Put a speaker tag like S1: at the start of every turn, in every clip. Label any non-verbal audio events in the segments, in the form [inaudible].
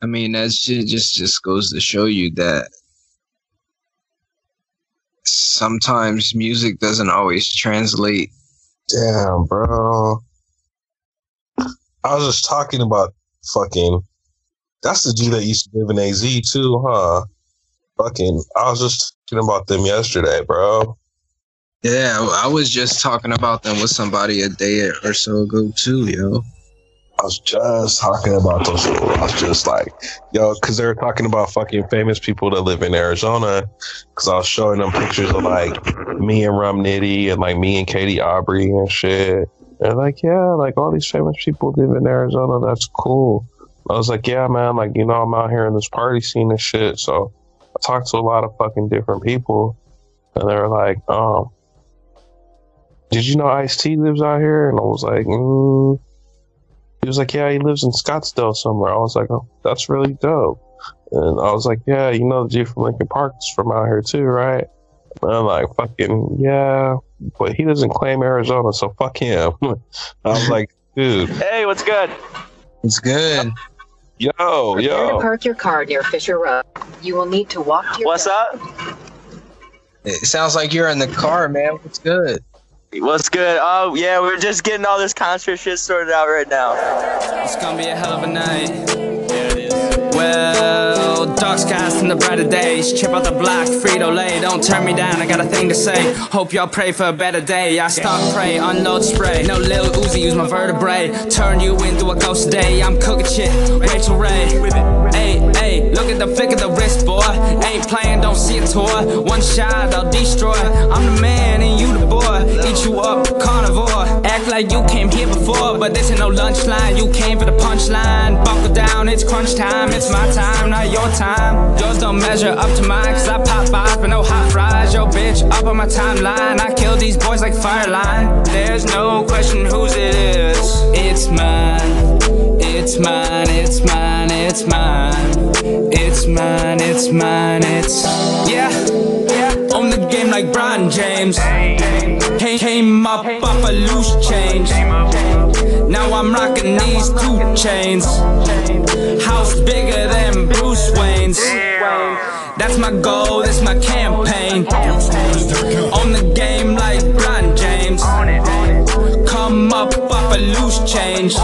S1: I mean, that shit just just goes to show you that sometimes music doesn't always translate.
S2: Damn, bro. I was just talking about fucking. That's the G that used to live in AZ too, huh? Fucking. I was just talking about them yesterday, bro.
S1: Yeah, I was just talking about them with somebody a day or so ago too, yo.
S2: I was just talking about those people. I was just like, yo, because they were talking about fucking famous people that live in Arizona. Because I was showing them pictures of like me and Rum Nitty and like me and Katie Aubrey and shit. They're like, yeah, like all these famous people live in Arizona. That's cool. I was like, yeah, man, like, you know, I'm out here in this party scene and shit. So I talked to a lot of fucking different people. And they were like, um, did you know Ice T lives out here? And I was like, mm. He was like, yeah, he lives in Scottsdale somewhere. I was like, oh, that's really dope. And I was like, yeah, you know the G from Linkin Park's from out here too, right? And I'm like, fucking, yeah, but he doesn't claim Arizona, so fuck him. [laughs] I was like, dude.
S3: Hey, what's good?
S1: It's good.
S2: Yo,
S4: Prepare to park your car near Fisher Road. You will need to walk to your
S3: What's up?
S1: It sounds like you're in the car, man. What's good?
S3: What's good? Oh, yeah, we're just getting all this concert shit sorted out right now.
S5: It's gonna be a hell of a night. Well, dark skies from the brighter days. Chip out the block, Frito Lay. Don't turn me down, I got a thing to say. Hope y'all pray for a better day. I stalk prey, unload spray. No Lil Uzi, use my vertebrae. Turn you into a ghost day. I'm cooking shit, Rachael Ray. Hey, hey, look at the flick of the wrist, boy. Ain't playing, don't see a toy. One shot, I'll destroy. I'm the man and you the boy. Eat you up, carnivore. Act like you came here before, but this ain't no lunch line. You came for the punchline. Buckle down, it's crunch time. It's my time, not your time. Yours don't measure up to mine, cause I pop by but no hot fries. Yo, bitch, up on my timeline. I kill these boys like fireline. There's no question whose it is. It's mine. It's mine, it's mine, it's mine. It's mine, it's mine, it's. Like Brian James. Came, came up off a loose change. Now I'm rocking these two chains. House bigger than Bruce Wayne's. That's my goal, that's my campaign. On the game like Brian James. Come up off a loose change.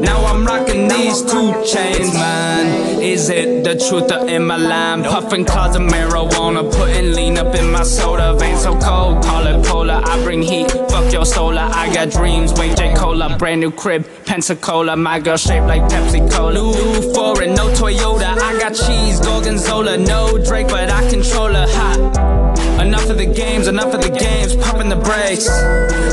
S5: Now I'm rocking these two chains, man. Is it the truth or in my line? Puffing clouds of marijuana, putting lean up in my soda. Vein so cold, call it polar. I bring heat, fuck your solar. I got dreams, wait J Cola, brand new crib, Pensacola. My girl shaped like Pepsi Cola. New foreign, no Toyota. I got cheese, Gorgonzola, no Drake, but I control her. Hot. Enough of the games, enough of the games, pumping the brakes.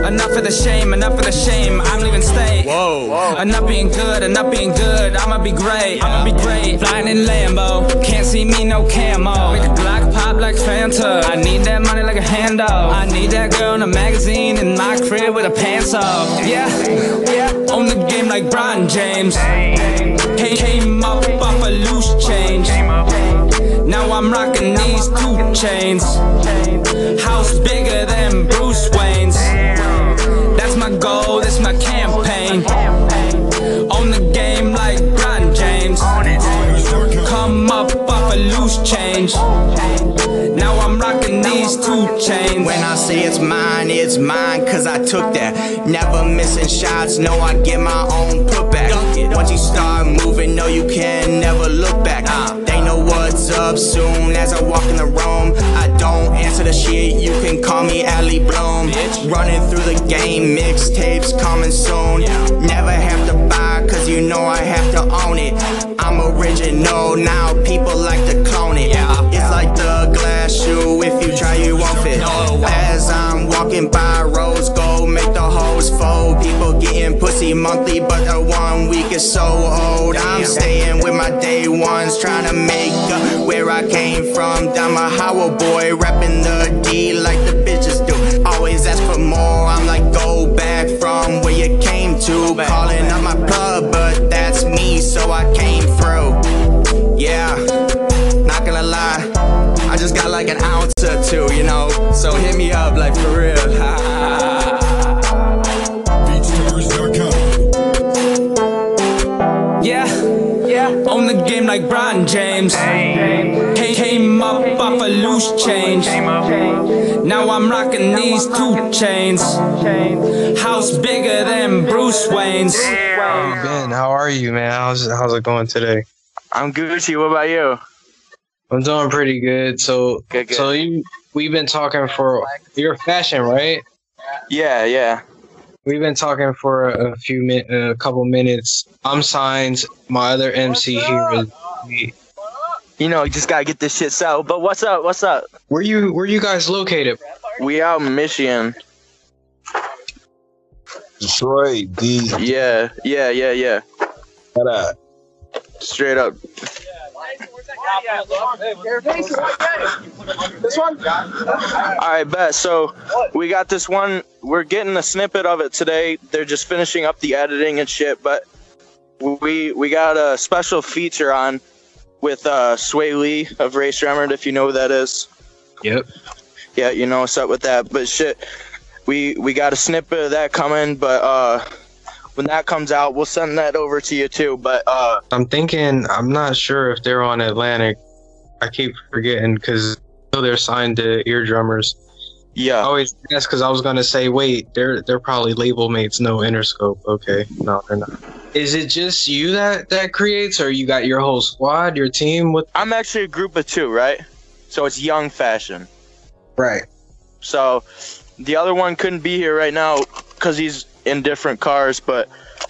S5: Enough of the shame, enough of the shame. I'm leaving state. Whoa. Enough being good, enough being good. I'ma be great, I'ma be great. Flying in Lambo, can't see me no camo. Make a Glock pop like Fanta. I need that money like a handout. I need that girl in a magazine in my crib with a pants off. Yeah, yeah. On the game like Brian James. Came, came up off a loose change. Now I'm rocking these two chains. House bigger than Bruce Wayne's. That's my goal, that's my campaign. On the game like Brian James. Come up off a loose change. Now I'm rocking these two chains.
S6: When I say it's mine, it's mine, cause I took that. Never missing shots, no, I get my own putback. Once you start moving, no, you can never look back. Know what's up soon as I walk in the room. I don't answer the shit, you can call me Allie Bloom. Running through the game, mixtapes coming soon. Never have to buy, cause you know I have to own it. I'm original, now people like to clone it. It's like the glass shoe, if you try, you won't fit. As I'm walking by, rose gold, make the hoes fold. People getting pussy monthly, but the one week is so old. I'm staying with my day ones, trying to make up where I came from. I'm a Howard boy, repping the D like the bitches do. Always ask for more, I'm like, go back from where you came to. Calling up my plug, but that's me, so I came through. Yeah, not gonna lie, I just got like like an ounce or two, you know. So hit me up, like for real.
S5: Like Brian James. Came, came up off a loose change. Now I'm rocking these two chains. House bigger than Bruce Wayne's.
S1: Hey Ben, how are you, man? How's how's it going today?
S3: I'm Gucci. What about you?
S1: I'm doing pretty good. So
S3: Good, good.
S1: so you we've been talking for your fashion, right?
S3: Yeah, yeah.
S1: We've been talking for a few min, a couple minutes. I'm signed. My other MC here is.
S3: You know, you just gotta get this shit settled. But what's up? What's up?
S1: Where you where you guys located?
S3: We out in Michigan.
S2: Detroit, D.
S3: Yeah, yeah, yeah, yeah.
S2: Shut up.
S3: Straight up. All right, bet. So we got this one. We're getting a snippet of it today. They're just finishing up the editing and shit. But we we got a special feature on with uh, Swae Lee of Rae Sremmurd, if you know who that is.
S1: Yep.
S3: Yeah, you know what's up with that. But shit, we we got a snippet of that coming. But uh, when that comes out, we'll send that over to you too. But uh,
S1: I'm thinking. I'm not sure if they're on Atlantic. I keep forgetting because they're signed to Eardrummers. I
S3: yeah,
S1: always ask because I was gonna say, wait, they're they're probably label mates, no Interscope. Okay, no, they're not. Is it just you that that creates, or you got your whole squad, your team? With
S3: I'm actually a group of two, right? So it's Young Fashion.
S1: right.
S3: So the other one couldn't be here right now because he's in different cars. But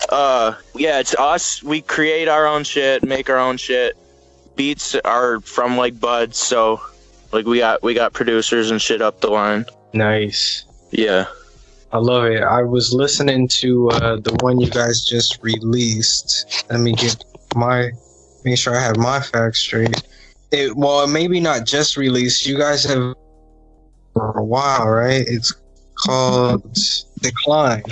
S3: uh, yeah, it's us. We create our own shit, make our own shit. Beats are from like Buds, so like we got we got producers and shit up the line.
S1: Nice.
S3: Yeah.
S1: I love it. I was listening to uh, the one you guys just released. Let me get my make sure I have my facts straight. It well, maybe not just released. You guys have for a while, right? It's called Decline.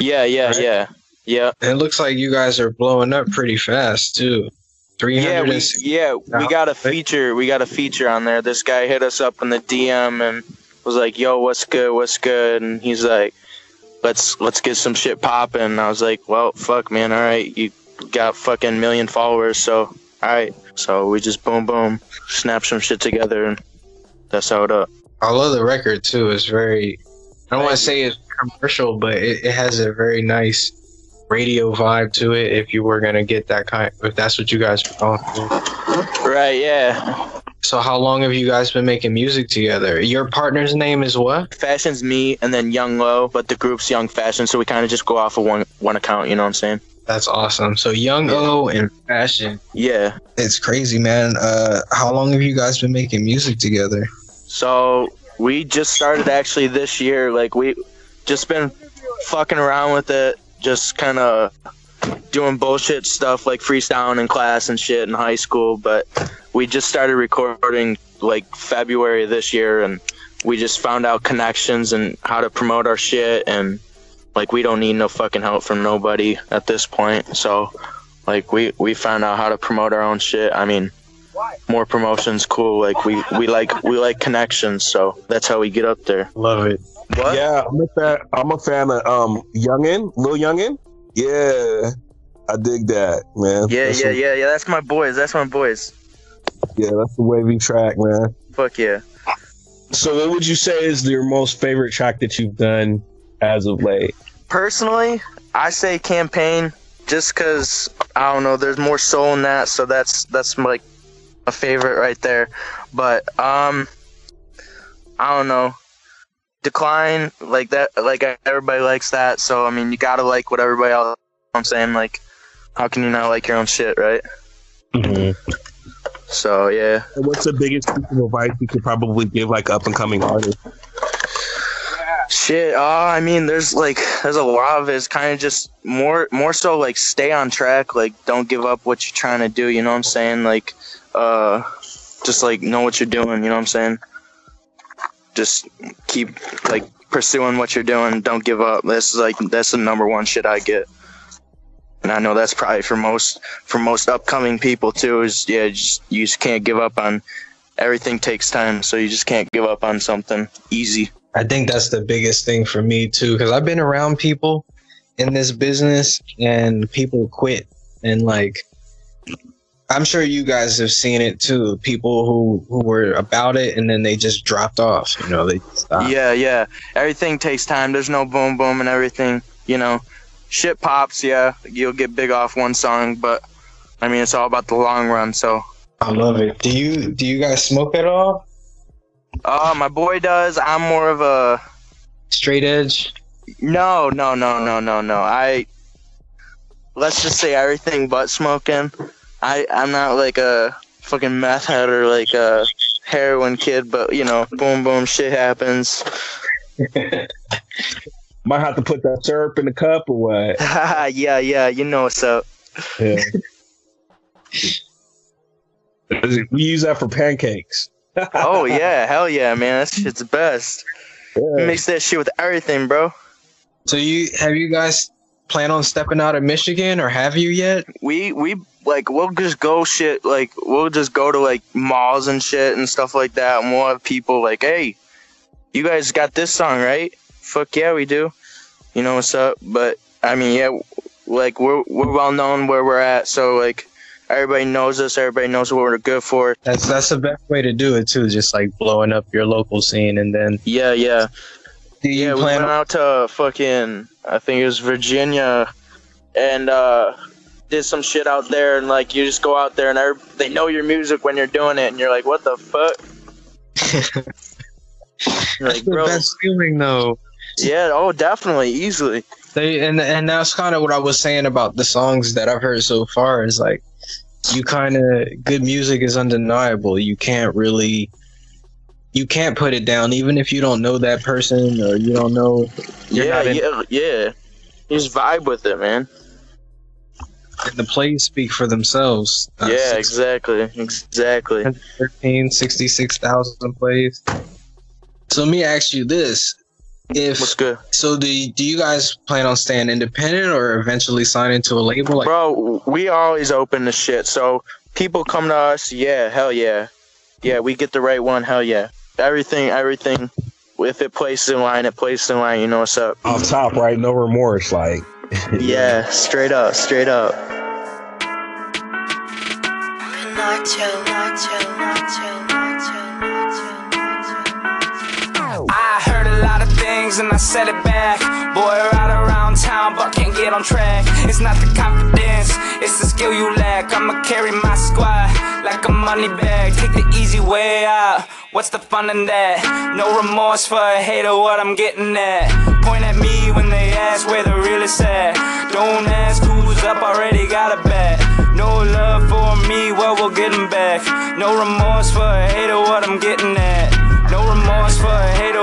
S3: Yeah, yeah,
S1: Right.
S3: yeah, yeah.
S1: It looks like you guys are blowing up pretty fast too. Three
S3: Yeah, we yeah we got a feature. We got a feature on there. This guy hit us up in the DM and was like, "Yo, what's good? What's good?" And he's like, "Let's let's get some shit popping." And I was like, "Well, fuck, man. All right, you got fucking million followers, so all right." So we just boom boom, snap some shit together, and that's how it up.
S1: I love the record too. It's very. I don't want to say it's commercial, but it, it has a very nice radio vibe to it. If you were gonna get that kind, if that's what you guys are going for.
S3: Right? Yeah.
S1: So how long have you guys been making music together? Your partner's name is what?
S3: Fashion's me, and then Young Low, but the group's Young Fashion, so we kind of just go off of one one account. You know what I'm saying?
S1: That's awesome. So Young O and Fashion.
S3: Yeah.
S1: It's crazy, man. Uh, how long have you guys been making music together?
S3: So we just started actually this year. Like we just been fucking around with it, just kind of doing bullshit stuff like freestyling in class and shit in high school. But we just started recording like February of this year, and we just found out connections and how to promote our shit. And like we don't need no fucking help from nobody at this point. So like we we found out how to promote our own shit. I mean more promotions cool like we we like we like connections so that's how we get up there
S1: Love it.
S3: what
S2: Yeah, I'm a fan. I'm a fan of um Youngin, Lil Youngin. Yeah, I dig that, man.
S3: yeah
S2: That's
S3: yeah
S2: some-
S3: yeah yeah that's my boys that's my boys
S2: yeah. That's the wavy track, man.
S3: fuck yeah
S2: So, what would you say is your most favorite track that you've done as of late?
S3: personally i say campaign just because i don't know there's more soul in that so that's that's like a favorite right there but um i don't know decline like that like everybody likes that so i mean you gotta like what everybody else i'm saying like how can you not like your own shit right so yeah
S2: And what's the biggest piece of advice you could probably give like up and coming artists?
S3: Shit, uh, I mean, there's like, there's a lot of it. It's kind of just more, more so like stay on track. Like, don't give up what you're trying to do. You know what I'm saying? Like, uh, just like know what you're doing. You know what I'm saying? Just keep like pursuing what you're doing. Don't give up. This is like that's the number one shit I get. And I know that's probably for most for most upcoming people too. Is yeah, just you just can't give up on everything takes time, so you just can't give up on something easy.
S1: I think that's the biggest thing for me too, because I've been around people in this business and people quit and like I'm sure you guys have seen it too. People who who were about it and then they just dropped off. You know, they stopped.
S3: Yeah, yeah. Everything takes time. There's no boom boom and everything. You know, shit pops. Yeah, you'll get big off one song, but I mean, it's all about the long run. So,
S1: I love it. Do you do you guys smoke at all?
S3: uh, my boy does. I'm more of a
S1: Straight edge.
S3: no, no, no, no, no, no. I let's just say everything but smoking. I I'm not like a fucking meth head or like a heroin kid, but you know, boom boom, shit happens. [laughs]
S2: Might have to put that syrup in the cup or what? [laughs]
S3: yeah, yeah, you know what's up.
S2: Yeah. [laughs] we use that for pancakes. [laughs]
S3: Oh yeah, hell yeah, man. That shit's the best.
S2: Yeah.
S3: Mix that shit with everything, bro.
S1: So you have you guys plan on stepping out of Michigan or have you yet?
S3: We we like we'll just go shit like we'll just go to like malls and shit and stuff like that, and we'll have people like, hey, you guys got this song right? Fuck yeah, we do. You know what's up? But I mean, yeah, like we're we're well known where we're at, so like everybody knows us, everybody knows what we're good for.
S1: That's that's the best way to do it too. Just like blowing up your local scene and then
S3: Yeah, yeah.
S1: do you
S3: Yeah, we
S1: plan
S3: went
S1: on
S3: out to fucking I think it was Virginia, and uh, did some shit out there, and like you just go out there and they know your music when you're doing it, and you're like, what the fuck? [laughs]
S1: That's
S3: like,
S1: the
S3: bro,
S1: best feeling though. [laughs]
S3: yeah, oh, definitely, easily.
S1: They and and that's kind of what I was saying about the songs that I've heard so far. Is like you kind of good music is undeniable. You can't really you can't put it down, even if you don't know that person or you don't know.
S3: Yeah,
S1: in-
S3: yeah, yeah. You just vibe with it, man.
S1: And the plays speak for themselves. Uh,
S3: yeah, exactly, exactly.
S1: 13, 66,000 plays. So let me ask you this: If
S3: What's good,
S1: so, do you, do you guys plan on staying independent or eventually signing to a label? Like,
S3: bro? We always open the shit, so people come to us. Yeah, hell yeah, yeah. We get the right one. Hell yeah. Everything, everything. If it places in line, it places in line. You know what's up.
S2: Off top, right? No remorse. Like, [laughs]
S3: Yeah, straight up, straight up.
S7: Nacho, Nacho, Nacho, Nacho,
S5: things and I said it back. Boy, right around town, but can't get on track. It's not the confidence, it's the skill you lack. I'ma carry my squad like a money bag. Take the easy way out. What's the fun in that? No remorse for a hater, what I'm getting at. Point at me when they ask where the real is at. Don't ask who's up, already got a bet. No love for me, well, we'll get 'em back. No remorse for a hater, what I'm getting at. No remorse for a hater,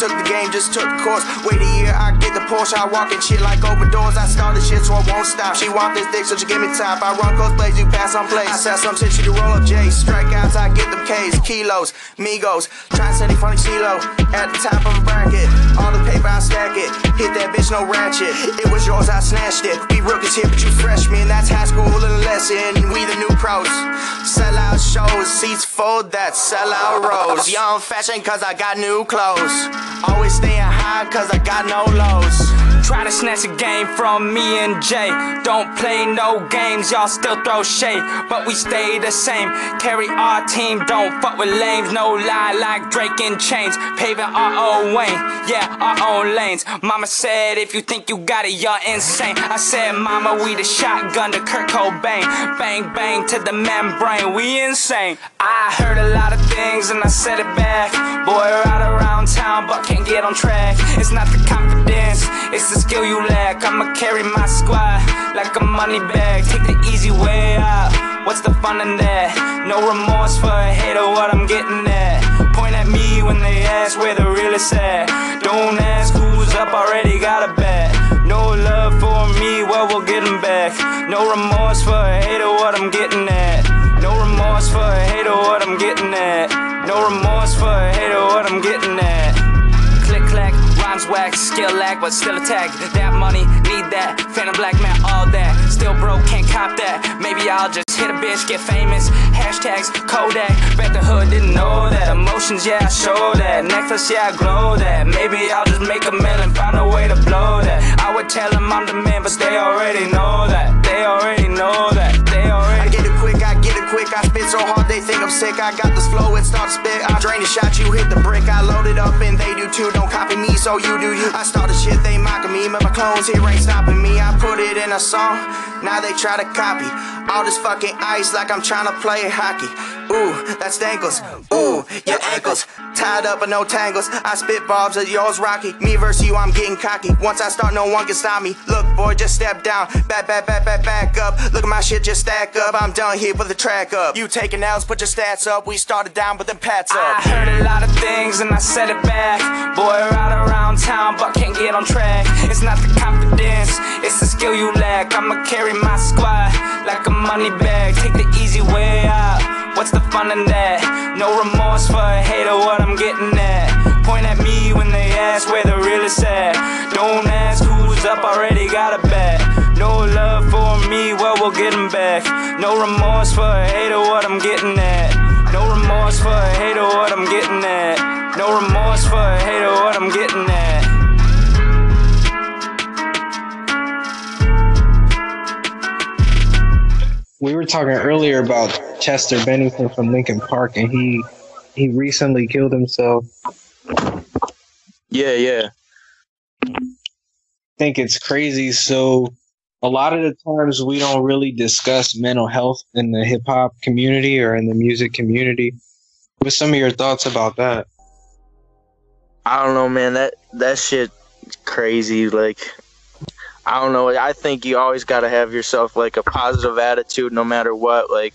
S6: took the game, just took course. Wait a year, I Porsche. I walk in shit like open doors. I started shit, so I won't stop. She want this dick, so she give me top. I run close plays, you pass on plays. I sell some shit, she to roll up J's. Strikeouts, I get them K's, kilos, Migos. Try to send it funny CeeLo at the top of a bracket. All the paper, I stack it. Hit that bitch, no ratchet. It was yours, I snatched it. We rookies here, but you freshmen. That's high school and lesson. We the new pros. Sell out shows, seats full, that sell out rows. Young fashion, cause I got new clothes. Always staying high, cause I got no lows. Peace.
S5: Try to snatch a game from me and Jay. Don't play no games, y'all still throw shade, but we stay the same. Carry our team, don't fuck with lames. No lie like Drake and Chainz. Paving our own way, yeah, our own lanes. Mama said, if you think you got it, you're insane. I said, Mama, we the shotgun to Kurt Cobain. Bang, bang to the membrane, we insane. I heard a lot of things and I said it back. Boy, right around town, but can't get on track. It's not the confidence, it's the skill you lack. I'ma carry my squad like a money bag. Take the easy way out. What's the fun in that? No remorse for a hater, what I'm getting at. Point at me when they ask where the real is at. Don't ask who's up, already got a bet. No love for me, well, we'll get 'em back. No remorse for a hater, what I'm getting at. No remorse for a hater, what I'm getting at. No remorse for a hater, what I'm getting at. Whack, skill lack, but still attack. That money, need that. Phantom black man, all that. still broke, can't cop that. Maybe I'll just hit a bitch, get famous. Hashtags Kodak. Bet the hood didn't know that. Emotions, yeah, I show that. Necklace, yeah, I glow that. Maybe I'll just make a million, find a way to blow that.
S6: Sick. I got this flow, it start to spit. I drain the shot, you hit the brick. I load it up and they do too. Don't copy me, so you do you. I started shit, they mocking me. But my clones here ain't stopping me. I put it in a song, now they try to copy. All this fucking ice like I'm trying to play hockey. Ooh, that's dangles. Ooh, your ankles. Tied up and no tangles. I spit bobs at yours rocky. Me versus you, I'm getting cocky. Once I start, no one can stop me. Look, boy, just step down. Back, back, back, back, back up. Look at my shit, just stack up. I'm done here, put the track up. You taking L's, put your stats up. We started down, but then pats
S5: I
S6: up.
S5: heard a lot of things and I said it back. Boy, right around town, but can't get on track. It's not the confidence, it's the skill you lack. I'ma carry my squad like a money bag. Take the easy way out. What's the fun in that? No remorse for a hater, what I'm getting at. Point at me when they ask where the real is at. Don't ask who's up, already got a bet. No love for me, well, we'll get 'em back. No remorse for a hater, what I'm getting at. No remorse for a hater, what I'm getting at. No remorse for a hater, what I'm getting at.
S1: We were talking earlier about Chester Bennington from Linkin Park, and he he recently killed himself.
S3: Yeah, yeah.
S1: I think it's crazy. So a lot of the times we don't really discuss mental health in the hip hop community or in the music community. What's some of your thoughts about that?
S3: I don't know, man. That that shit crazy. Like, I don't know. I think you always got to have yourself like a positive attitude, no matter what. Like,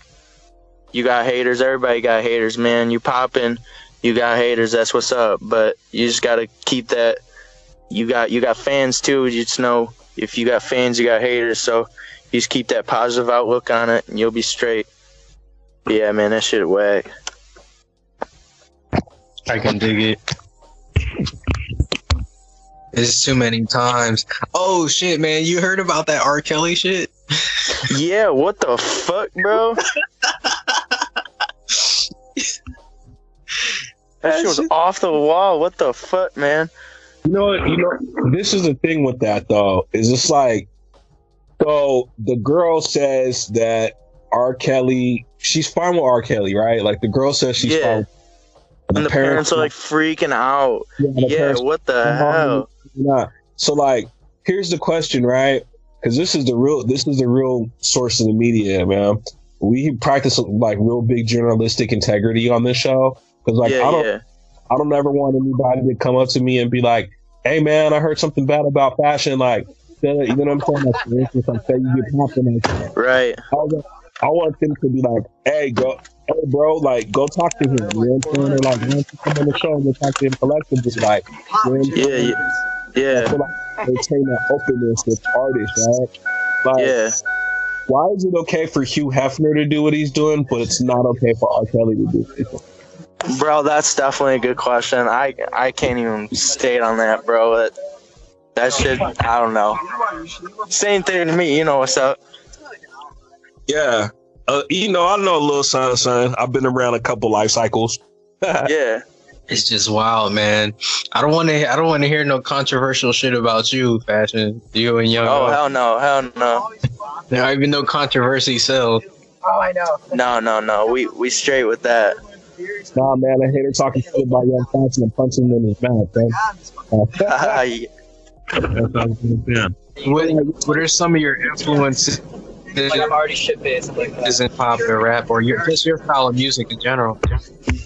S3: you got haters. Everybody got haters, man. You popping, you got haters. That's what's up. But you just got to keep that. You got you got fans too. You just know if you got fans, you got haters. So you just keep that positive outlook on it, and you'll be straight. But yeah, man, that shit whack.
S1: I can dig it. It's too many times. Oh shit, man! You heard about that R. Kelly shit? [laughs]
S3: Yeah, what the fuck, bro? [laughs] that shit was off the wall. What the fuck, man?
S2: You know, you know, this is the thing with that though. Is it's like, so the girl says that R. Kelly, she's fine with R. Kelly, right? Like the girl says she's
S3: Yeah.
S2: fine.
S3: And the parents are like freaking out.
S2: yeah,
S3: Yeah, what the hell?
S2: not. So like, here's the question, right? Because this is the real, this is the real source of the media, man. We practice like real big journalistic integrity on this show. Because like, I don't,
S3: yeah.
S2: I don't ever want anybody to come up to me and be like, "Hey, man, I heard something bad about fashion." Like, you know what I'm saying? Like, for instance, like, say you get.
S3: Right.
S2: I want, I want them to be like, "Hey, go, hey, bro, like, go talk to him." You know what I'm saying? Or like, you come on the show and go talk to him collectively? Like, you know I'm
S3: Yeah, yeah.
S2: I
S3: Yeah.
S2: feel like maintain that openness with artists, right? Like,
S3: Yeah.
S2: why is it okay for Hugh Hefner to do what he's doing, but it's not okay for R. Kelly to do it?
S3: Bro, that's definitely a good question. I I can't even state on that, bro. That, that shit, I don't know. Same thing to me, you know what's up.
S2: Yeah. Uh, you know, I know a little son, son. I've been around a couple life cycles. [laughs]
S3: Yeah.
S1: It's just wild, man. I don't want to. I don't want to hear no controversial shit about you, fashion. You and Young.
S3: Oh, hell no. Hell no.
S1: There ain't even no controversy. So Oh, I know.
S3: No, no, no. We we straight with that.
S2: Nah, man, I hate her talking shit about Young Johnson and punching him in his mouth, man. Uh, that's what I was gonna say.
S1: what what are some of your influences? This party shit Isn't pop or rap or your just your style of music in general?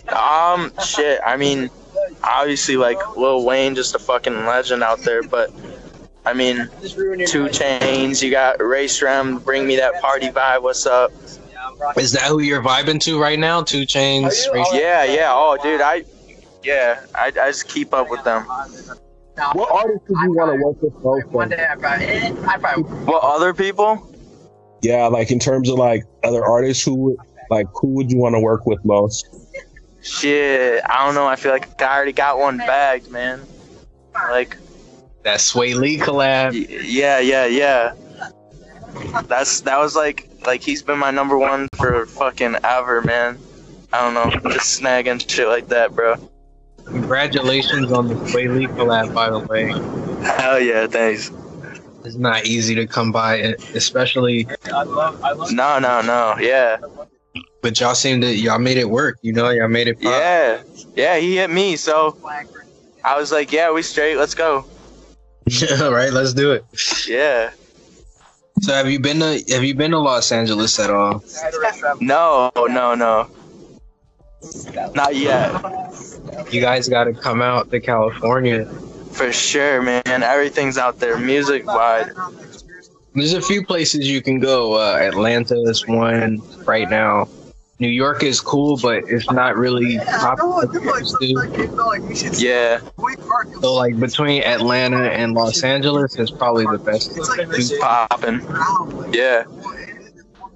S3: Um, shit. I mean, obviously, like Lil Wayne, just a fucking legend out there. But I mean, Two Chainz. You got Race Rem. Bring me that party vibe. What's up?
S1: Is that who you're vibing to right now? Two Chainz.
S3: Yeah, yeah. Oh, dude, I. Yeah, I, I just keep up with them.
S2: What artists would you want to work with most?
S8: One day I probably, I probably
S3: What other people?
S2: Yeah, like in terms of like other artists, who would like who would you want to work with most?
S3: Shit, I don't know. I feel like I already got one bagged, man. Like,
S1: That Swae Lee collab.
S3: yeah, yeah, yeah. That's that was like like he's been my number one for fucking ever, man. I don't know, just snagging shit like that, bro.
S1: Congratulations on the Swae Lee collab, by the way.
S3: Hell yeah, thanks.
S1: It's not easy to come by, especially.
S3: No, no, no, yeah,
S1: But y'all seem to y'all made it work. You know, y'all made it. Pop.
S3: yeah, yeah. He hit me, so I was like, yeah, we straight. Let's go. [laughs]
S1: Yeah, right. let's do it.
S3: Yeah.
S1: So have you been to Have you been to Los Angeles at all?
S3: No, no, no. Not yet.
S1: You guys got to come out to California.
S3: For sure, man. Everything's out there, music wide.
S1: There's a few places you can go. Uh, Atlanta is one right now. New York is cool, but it's not really popular.
S3: Yeah,
S1: So like between Atlanta and Los Angeles is probably the best.
S3: It's popping. Yeah.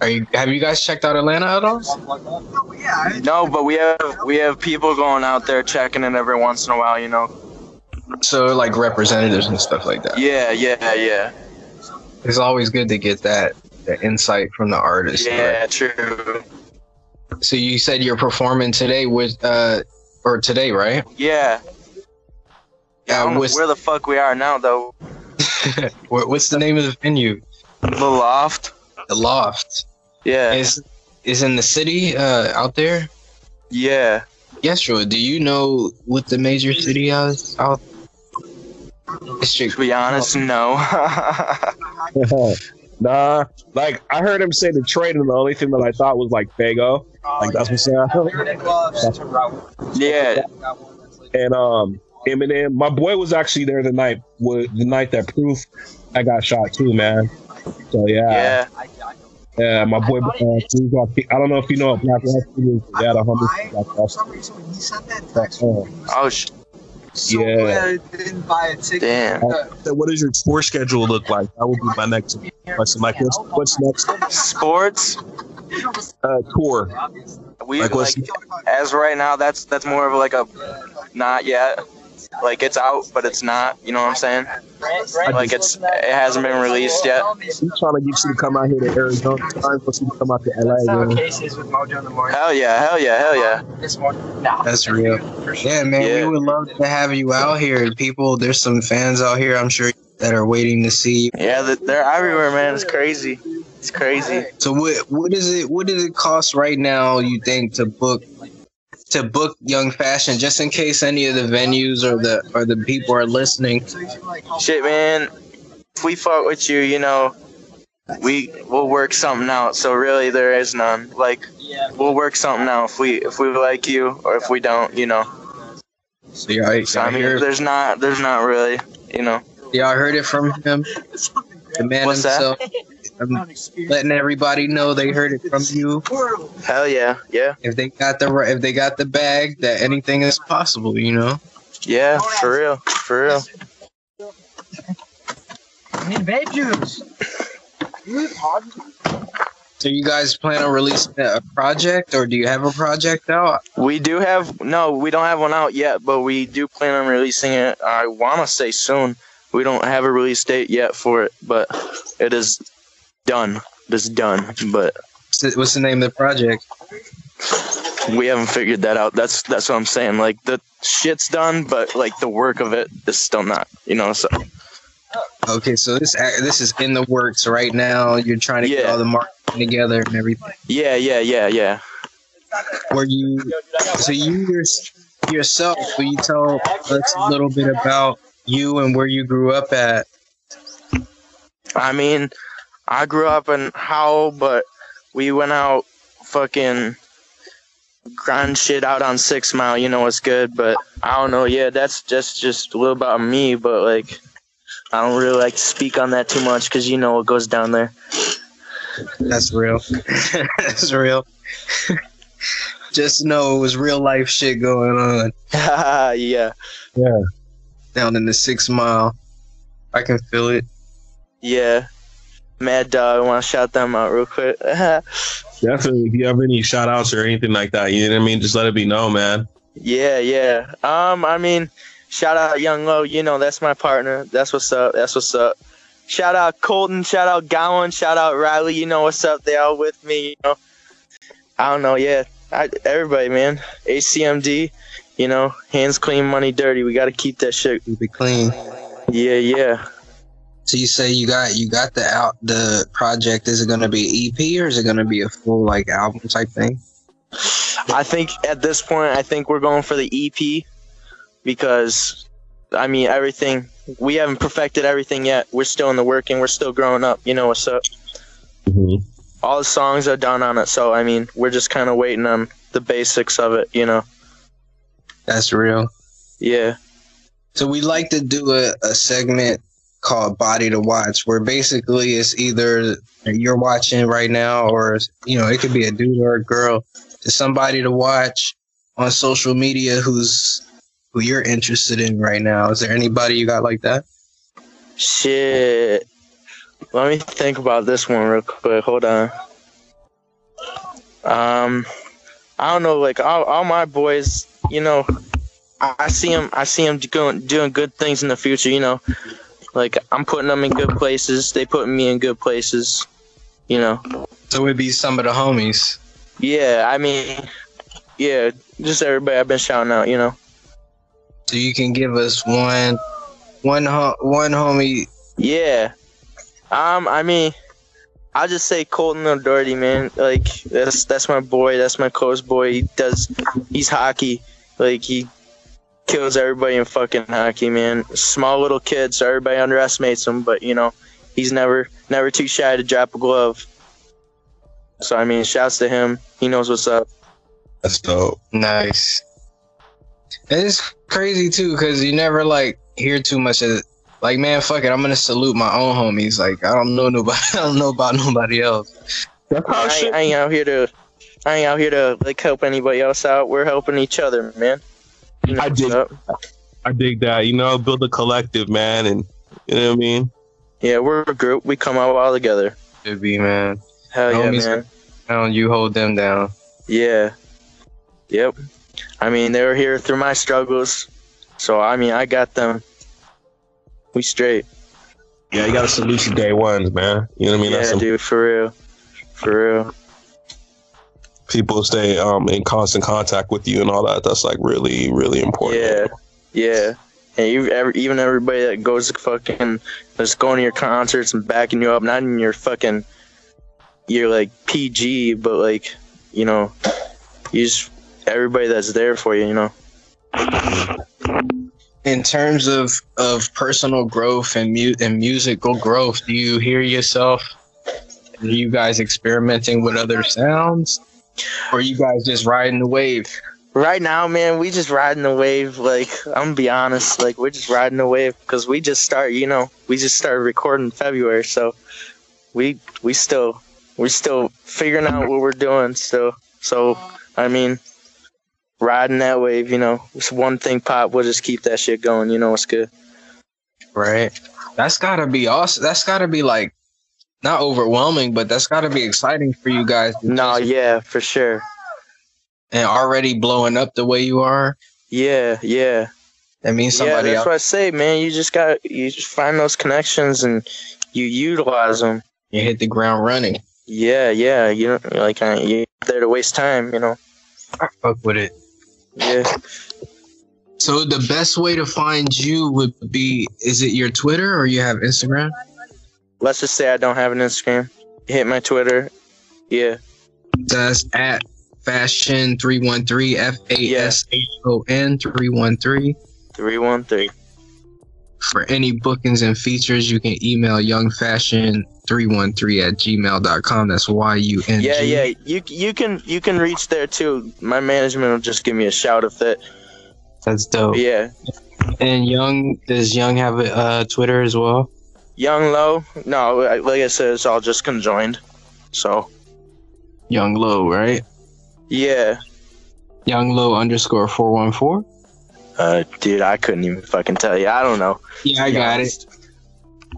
S1: Are you? Have you guys checked out Atlanta at all?
S3: No, but we have we have people going out there checking it every once in a while, you know.
S1: So like representatives and stuff like that.
S3: Yeah, yeah, yeah.
S1: It's always good to get that, that insight from the artist.
S3: Yeah, true.
S1: So you said you're performing today with uh or today, right?
S3: Yeah. Yeah, I don't know
S1: what's,
S3: where the fuck we are now though. [laughs]
S1: what's the name of the venue?
S3: The loft.
S1: The Loft.
S3: Yeah.
S1: Is is in the city uh out there?
S3: Yeah.
S1: Yes, sure. Do you know what the major city is out?
S3: To be honest, no. [laughs]
S2: nah, like I heard him say Detroit, and the only thing that I thought was like Fago. Like that's what's saying.
S3: yeah.
S2: And um, Eminem, my boy was actually there the night, wa- the night that Proof, I got shot too, man. So yeah,
S3: Yeah.
S2: yeah, my boy. Uh, Proof got I don't know if you know Black Lives Matter. They had a hundred. Black Lives Matter.
S3: Oh sh-
S2: Yeah.
S3: damn.
S2: So what does your tour schedule look like? That would be my next question. Like, what's, what's next
S3: Sports.
S2: Uh, tour?
S3: We
S2: Like,
S3: like, as right now. That's that's more of like a not yet. Like it's out, but it's not. You know what I'm saying? Like it's it hasn't been released yet.
S2: I'm trying to get you to come out here to Arizona. It's time for you to come out to LA. Man.
S3: Hell yeah, hell yeah, hell yeah.
S1: That's real. Yeah, man,
S3: Yeah.
S1: we would love to have you out here. People, there's some fans out here, I'm sure, that are waiting to see you.
S3: Yeah, they're everywhere, man. It's crazy. It's crazy.
S1: So what what is it what does it cost right now, you think, to book to book young fashion just in case any of the venues or the or the people are listening?
S3: Shit, man. If we fuck with you, you know, we we'll work something out. So really, there is none. Like, we'll work something out if we if we like you or if we don't, you know.
S1: So y'all,
S3: So I mean,
S1: hear,
S3: there's not there's not really, you know.
S1: y'all heard it from him, the man
S3: What's that? [laughs]
S1: himself. I'm letting everybody know they heard it from you.
S3: Hell yeah, yeah,
S1: If they got the if they got the bag, that anything is possible. You know.
S3: yeah. For real, for real. I need vape juice.
S1: So you guys plan on releasing a project, or do you have a project out?
S3: We do have no, we don't have one out yet, but we do plan on releasing it. I want to say soon. We don't have a release date yet for it, but it is done. It is done, but
S1: What's the- name of the project?
S3: we haven't figured that out. That's that's what I'm saying. Like the shit's done, but like the work of it is still not. You know, so
S1: Okay, so this this is in the works right now. You're trying to get all the marketing together and everything.
S3: yeah, yeah, yeah, yeah.
S1: Were you so you yourself? Will you tell us a little bit about you and where you grew up at?
S3: I mean, I grew up in Howell, but we went out fucking grind shit out on Six Mile. You know what's good, but I don't know. Yeah, that's just just a little about me, but like. I don't really like to speak on that too much because you know what goes down there.
S1: That's real. [laughs] That's real. [laughs] Just know it was real life shit going on [laughs]
S3: yeah, Yeah.
S1: down in the six mile. I can feel it.
S3: yeah. Mad Dog, I want to shout them out real quick. [laughs]
S2: Definitely. If you have any shout outs or anything like that, you know what I mean? Just let it be known, man.
S3: Yeah, yeah. Um, I mean, shout out Young Low. You know, that's my partner. That's what's up. That's what's up. shout out Colton, shout out Gowan, shout out Riley. You know what's up? They all with me. You know, I don't know. Yeah, I, everybody, man. ACMD. You know, hands clean, money dirty. We got to keep that shit.
S1: Keep it clean.
S3: Yeah, yeah.
S1: So you say you got you got the out the project. Is it gonna be EP or is it gonna be a full like album type thing?
S3: I think at this point, I think we're going for the EP because, I mean, everything we haven't perfected everything yet. We're still in the working. We're still growing up. You know what's up?
S2: Mhm.
S3: All the songs are done on it, so I mean, we're just kind of waiting on the basics of it. You know?
S1: That's real.
S3: Yeah.
S1: So we like to do a, a segment called Body to Watch, where basically it's either you're watching right now, or you know, it could be a dude or a girl. It's somebody to watch on social media who's who you're interested in right now. Is there anybody you got like that?
S3: Shit. Let me think about this one real quick. Hold on. Um, I don't know. Like all, all my boys, you know, I, I see them. I see them doing doing good things in the future. You know, like I'm putting them in good places. They putting me in good places. You know.
S1: So it'd be some of the homies.
S3: Yeah. I mean, yeah. Just everybody I've been shouting out. You know.
S1: So you can give us one, one, ho- one homie.
S3: Yeah. Um, I mean, I'll just say Colton O'Doherty, man. Like that's that's my boy. That's my close boy. He does. He's hockey. Like he kills everybody in fucking hockey, man. Small little kid, so everybody underestimates him. But you know, he's never never too shy to drop a glove. So I mean, shouts to him. He knows what's up.
S2: That's dope.
S1: Nice. It's crazy too, because you never like hear too much of it. Like, man, fuck it. I'm gonna salute my own homies. Like, I don't know nobody. [laughs] I don't know about nobody else.
S3: I ain't, I ain't out here to. I ain't out here to like help anybody else out. We're helping each other, man. You know
S2: I
S3: what's
S2: dig-
S3: up.
S2: I dig that. You know, build a collective, man, and you know what I mean.
S3: Yeah, we're a group. We come out all together.
S1: Should be, man.
S3: Hell yeah,
S1: Homies
S3: man.
S1: Down, you hold them down.
S3: Yeah. Yep. I mean, they were here through my struggles, so I mean, I got them. We straight.
S2: Yeah, you got to salute your day ones, man. You know what I mean?
S3: yeah,
S2: That's some
S3: dude, for real, for real.
S2: People stay um in constant contact with you and all that. That's like really, really important.
S3: Yeah, yeah. And you, every, even everybody that goes to fucking, that's going to your concerts and backing you up, not in your fucking, you're like PG, but like, you know, you just everybody that's there for you, you know.
S1: In terms of of personal growth and mu- and musical growth, do you hear yourself? Are you guys experimenting with other sounds, or you guys just riding the wave?
S3: Right now, man, we just riding the wave. Like I'm gonna be honest, like we're just riding the wave because we just start, you know, we just started recording in February, so we we still we're still figuring out what we're doing still. So I mean, riding that wave, you know, it's one thing pop. We'll just keep that shit going. You know, what's good.
S1: Right. That's gotta be awesome. That's gotta be like not overwhelming, but that's gotta be exciting for you guys. to
S3: No, yeah, for sure.
S1: and already blowing up the way you are.
S3: Yeah, yeah.
S1: That means somebody.
S3: yeah, that's
S1: else.
S3: what I say, man. You just got you just find those connections and you utilize them.
S1: You hit the ground running.
S3: Yeah, yeah. You don't like uh, you're there to waste time. You know.
S1: I fuck with it.
S3: Yeah.
S1: So the best way to find you would be is it your Twitter or you have Instagram?
S3: Let's just say I don't have an Instagram. Hit my Twitter. Yeah.
S1: That's at fashion three one three F A S H O N three one three.
S3: Three one three.
S1: For any bookings and features, you can email youngfashion313 at gmail.com. That's Y U N G.
S3: Yeah, yeah. You you can you can reach there too. My management will just give me a shout if that.
S1: That's dope.
S3: Yeah.
S1: And Young, does Young have a uh, Twitter as well?
S3: Young low. No, like I said, it's all just conjoined. So
S1: Young Low, right?
S3: yeah.
S1: Young Low underscore 414.
S3: Uh, dude, I couldn't even fucking tell you. I don't know.
S1: Yeah, I got it.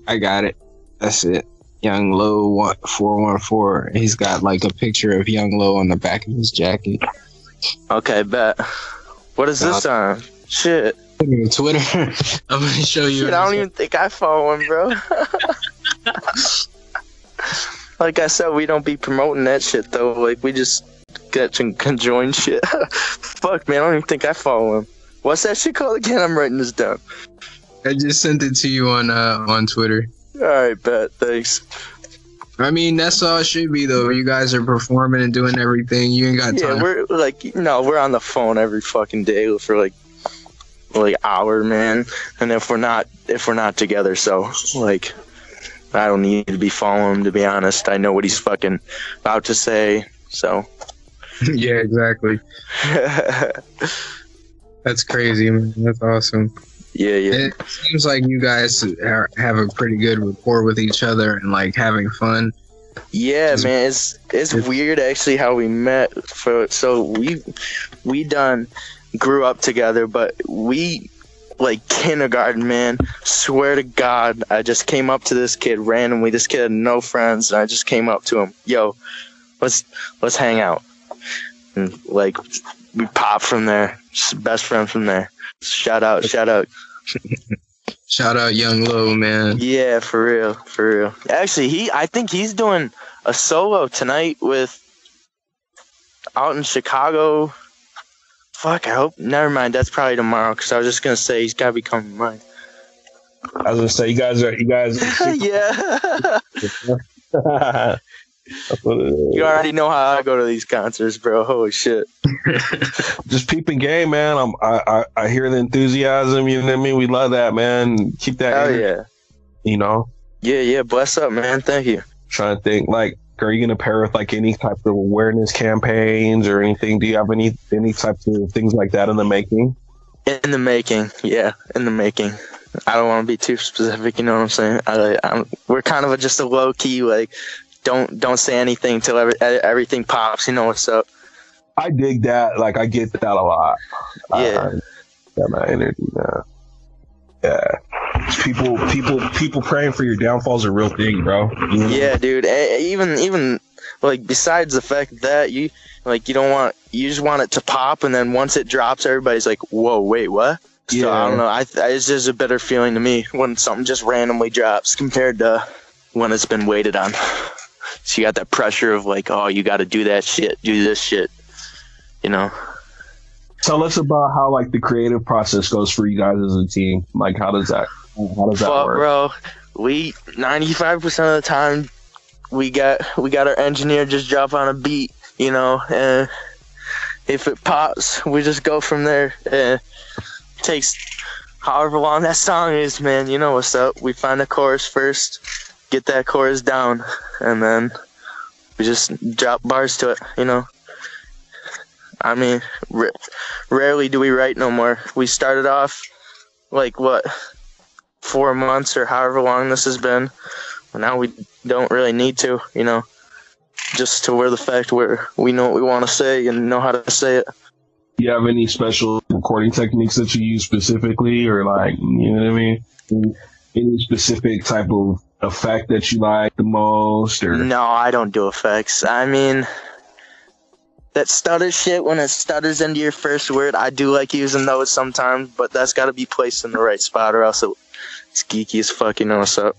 S1: I got it. That's it. Young Low one- 414. He's got like a picture of Young Low on the back of his jacket.
S3: Okay, bet. What is this on? Shit.
S1: Put [laughs] Twitter. [laughs] I'm gonna show you.
S3: Shit, I don't even think I follow him, bro. [laughs] like I said, we don't be promoting that shit though. Like we just get some conjoined shit. Fuck man, I don't even think I follow him. What's that shit called again? I'm writing this down.
S1: I just sent it to you on uh on Twitter.
S3: All right, bet. Thanks.
S1: I mean, that's all it should be though. You guys are performing and doing everything. You ain't got
S3: Yeah,
S1: time.
S3: we're like no, we're on the phone every fucking day for like like hour, man. And if we're not if we're not together, so like I don't need to be following him to be honest. I know what he's fucking about to say, so [laughs]
S1: yeah, exactly. [laughs] That's crazy, man. That's awesome.
S3: yeah. Yeah.
S1: It seems like you guys are, have a pretty good rapport with each other and like having fun.
S3: Yeah,
S1: Just-
S3: man, it's it's weird actually how we met. For so we we done grew up together, but we like kindergarten, man. Swear to God, I just came up to this kid randomly. This kid had no friends, and I just came up to him, yo, let's let's hang out, and like we pop from there. Best friend from there. Shout out, shout out. [laughs]
S1: Shout out Yung Lo, man.
S3: Yeah, for real, for real. Actually, he I think he's doing a solo tonight with out in Chicago. Fuck, I hope. Never mind. That's probably tomorrow. Cause I was just gonna say he's gotta be coming to mine.
S2: I was gonna say you guys are you guys. [laughs]
S3: yeah,
S2: it is.
S3: you already know how I go to these concerts, bro. Holy shit. [laughs]
S2: Just peeping game, man. I'm, I, I I hear the enthusiasm. You know what I mean? We love that, man. Keep that.
S3: Hell yeah.
S2: You know,
S3: Yeah, yeah. Bless up, man. Thank you.
S2: trying to think like. Are you gonna pair with like any type of awareness campaigns or anything? Do you have any any types of things like that in the making?
S3: In the making, yeah, in the making. I don't want to be too specific. You know what I'm saying? I, I'm, we're kind of a, just a low key, like, don't don't say anything till every, everything pops. You know what's up?
S2: I dig that. Like I get that a lot.
S3: Yeah.
S2: I, got my energy now. Yeah. People, people, people praying for your downfall's a real thing, bro. You know?
S3: Yeah, dude. Even even like besides the fact that you like you don't want you just want it to pop, and then once it drops, everybody's like, "Whoa, wait, what?" So I don't know. I, I it's just a better feeling to me when something just randomly drops compared to when it's been waited on. So you got that pressure of like, oh, you got to do that shit, do this shit. You know?
S2: Tell us about how like the creative process goes for you guys as a team. Like how does that how does that
S3: Fuck,
S2: work?
S3: bro. We ninety five percent of the time we got we got our engineer just drop on a beat, you know, and if it pops, we just go from there. And takes however long that song is, man. You know what's up. We find the chorus first, get that chorus down, and then we just drop bars to it. You know. I mean, r- rarely do we write no more. We started off like what four months or however long this has been. Well, now we don't really need to, you know, just to where the fact where we know what we want to say and know how to say it.
S2: Do you have any special recording techniques that you use specifically or like you know what I mean? Any- specific type of effect that you like the most or
S3: No, I don't do effects. I mean, that stutter shit when it stutters into your first word, I do like using those sometimes, but that's got to be placed in the right spot or else it, it's geeky as fuck. You know what's up?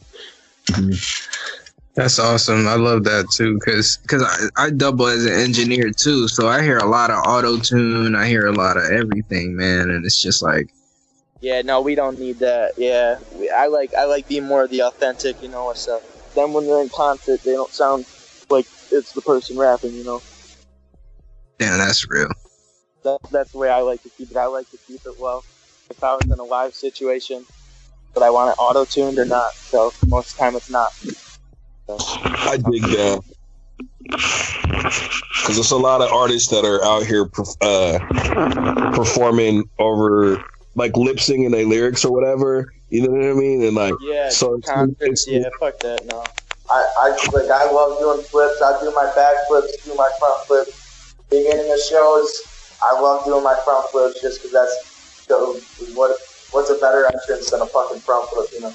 S1: That's awesome. I love that too, cause cause I, I double as an engineer too, so I hear a lot of auto tune. I hear a lot of everything, man, and it's just like,
S3: Yeah, no, we don't need that. Yeah, we, I like I like being more of the authentic. You know what's up? Then when they're in concert, they don't sound like it's the person rapping. You know,
S1: damn, that's real.
S3: that, that's the way I like to keep it. I like to keep it well. If I was in a live situation, but I want it auto tuned or not. So most of the time it's not.
S2: I dig that. Because there's a lot of artists that are out here perf- uh, performing over, like lip singing their lyrics or whatever. You know what I mean? And like,
S3: Yeah,
S2: So it's-
S3: concerts.
S2: it's-
S3: yeah, fuck that. No. I, I like I love doing flips. I do my back flips, do my front flips. Beginning of shows, I love doing my front flips just because that's the, what what's a better entrance than a fucking front flip, you know?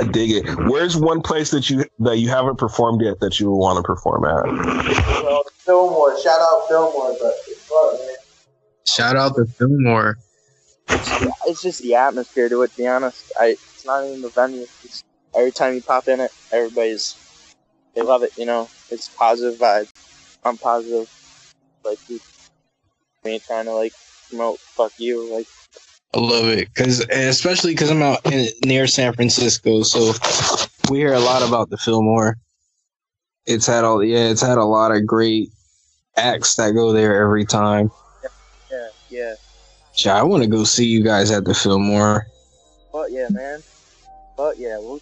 S2: I dig it. Where's one place that you that you haven't performed yet that you want to perform at?
S3: Well, Fillmore, shout out Fillmore, but it's fun, man.
S1: Shout out to Fillmore.
S3: it's just the atmosphere to it. To be honest, I It's not even the venue. It's, every time you pop in it, everybody's they love it. You know, it's positive vibe. I'm positive. Like we we ain't trying to like promote fuck you. Like
S1: I love it because, especially because I'm out in, near San Francisco, so we hear a lot about the Fillmore. It's had all, yeah, it's had a lot of great acts that go there every time.
S3: yeah, yeah.
S1: Yeah, I want to go see you guys at the Fillmore.
S3: But yeah, man. But yeah, well,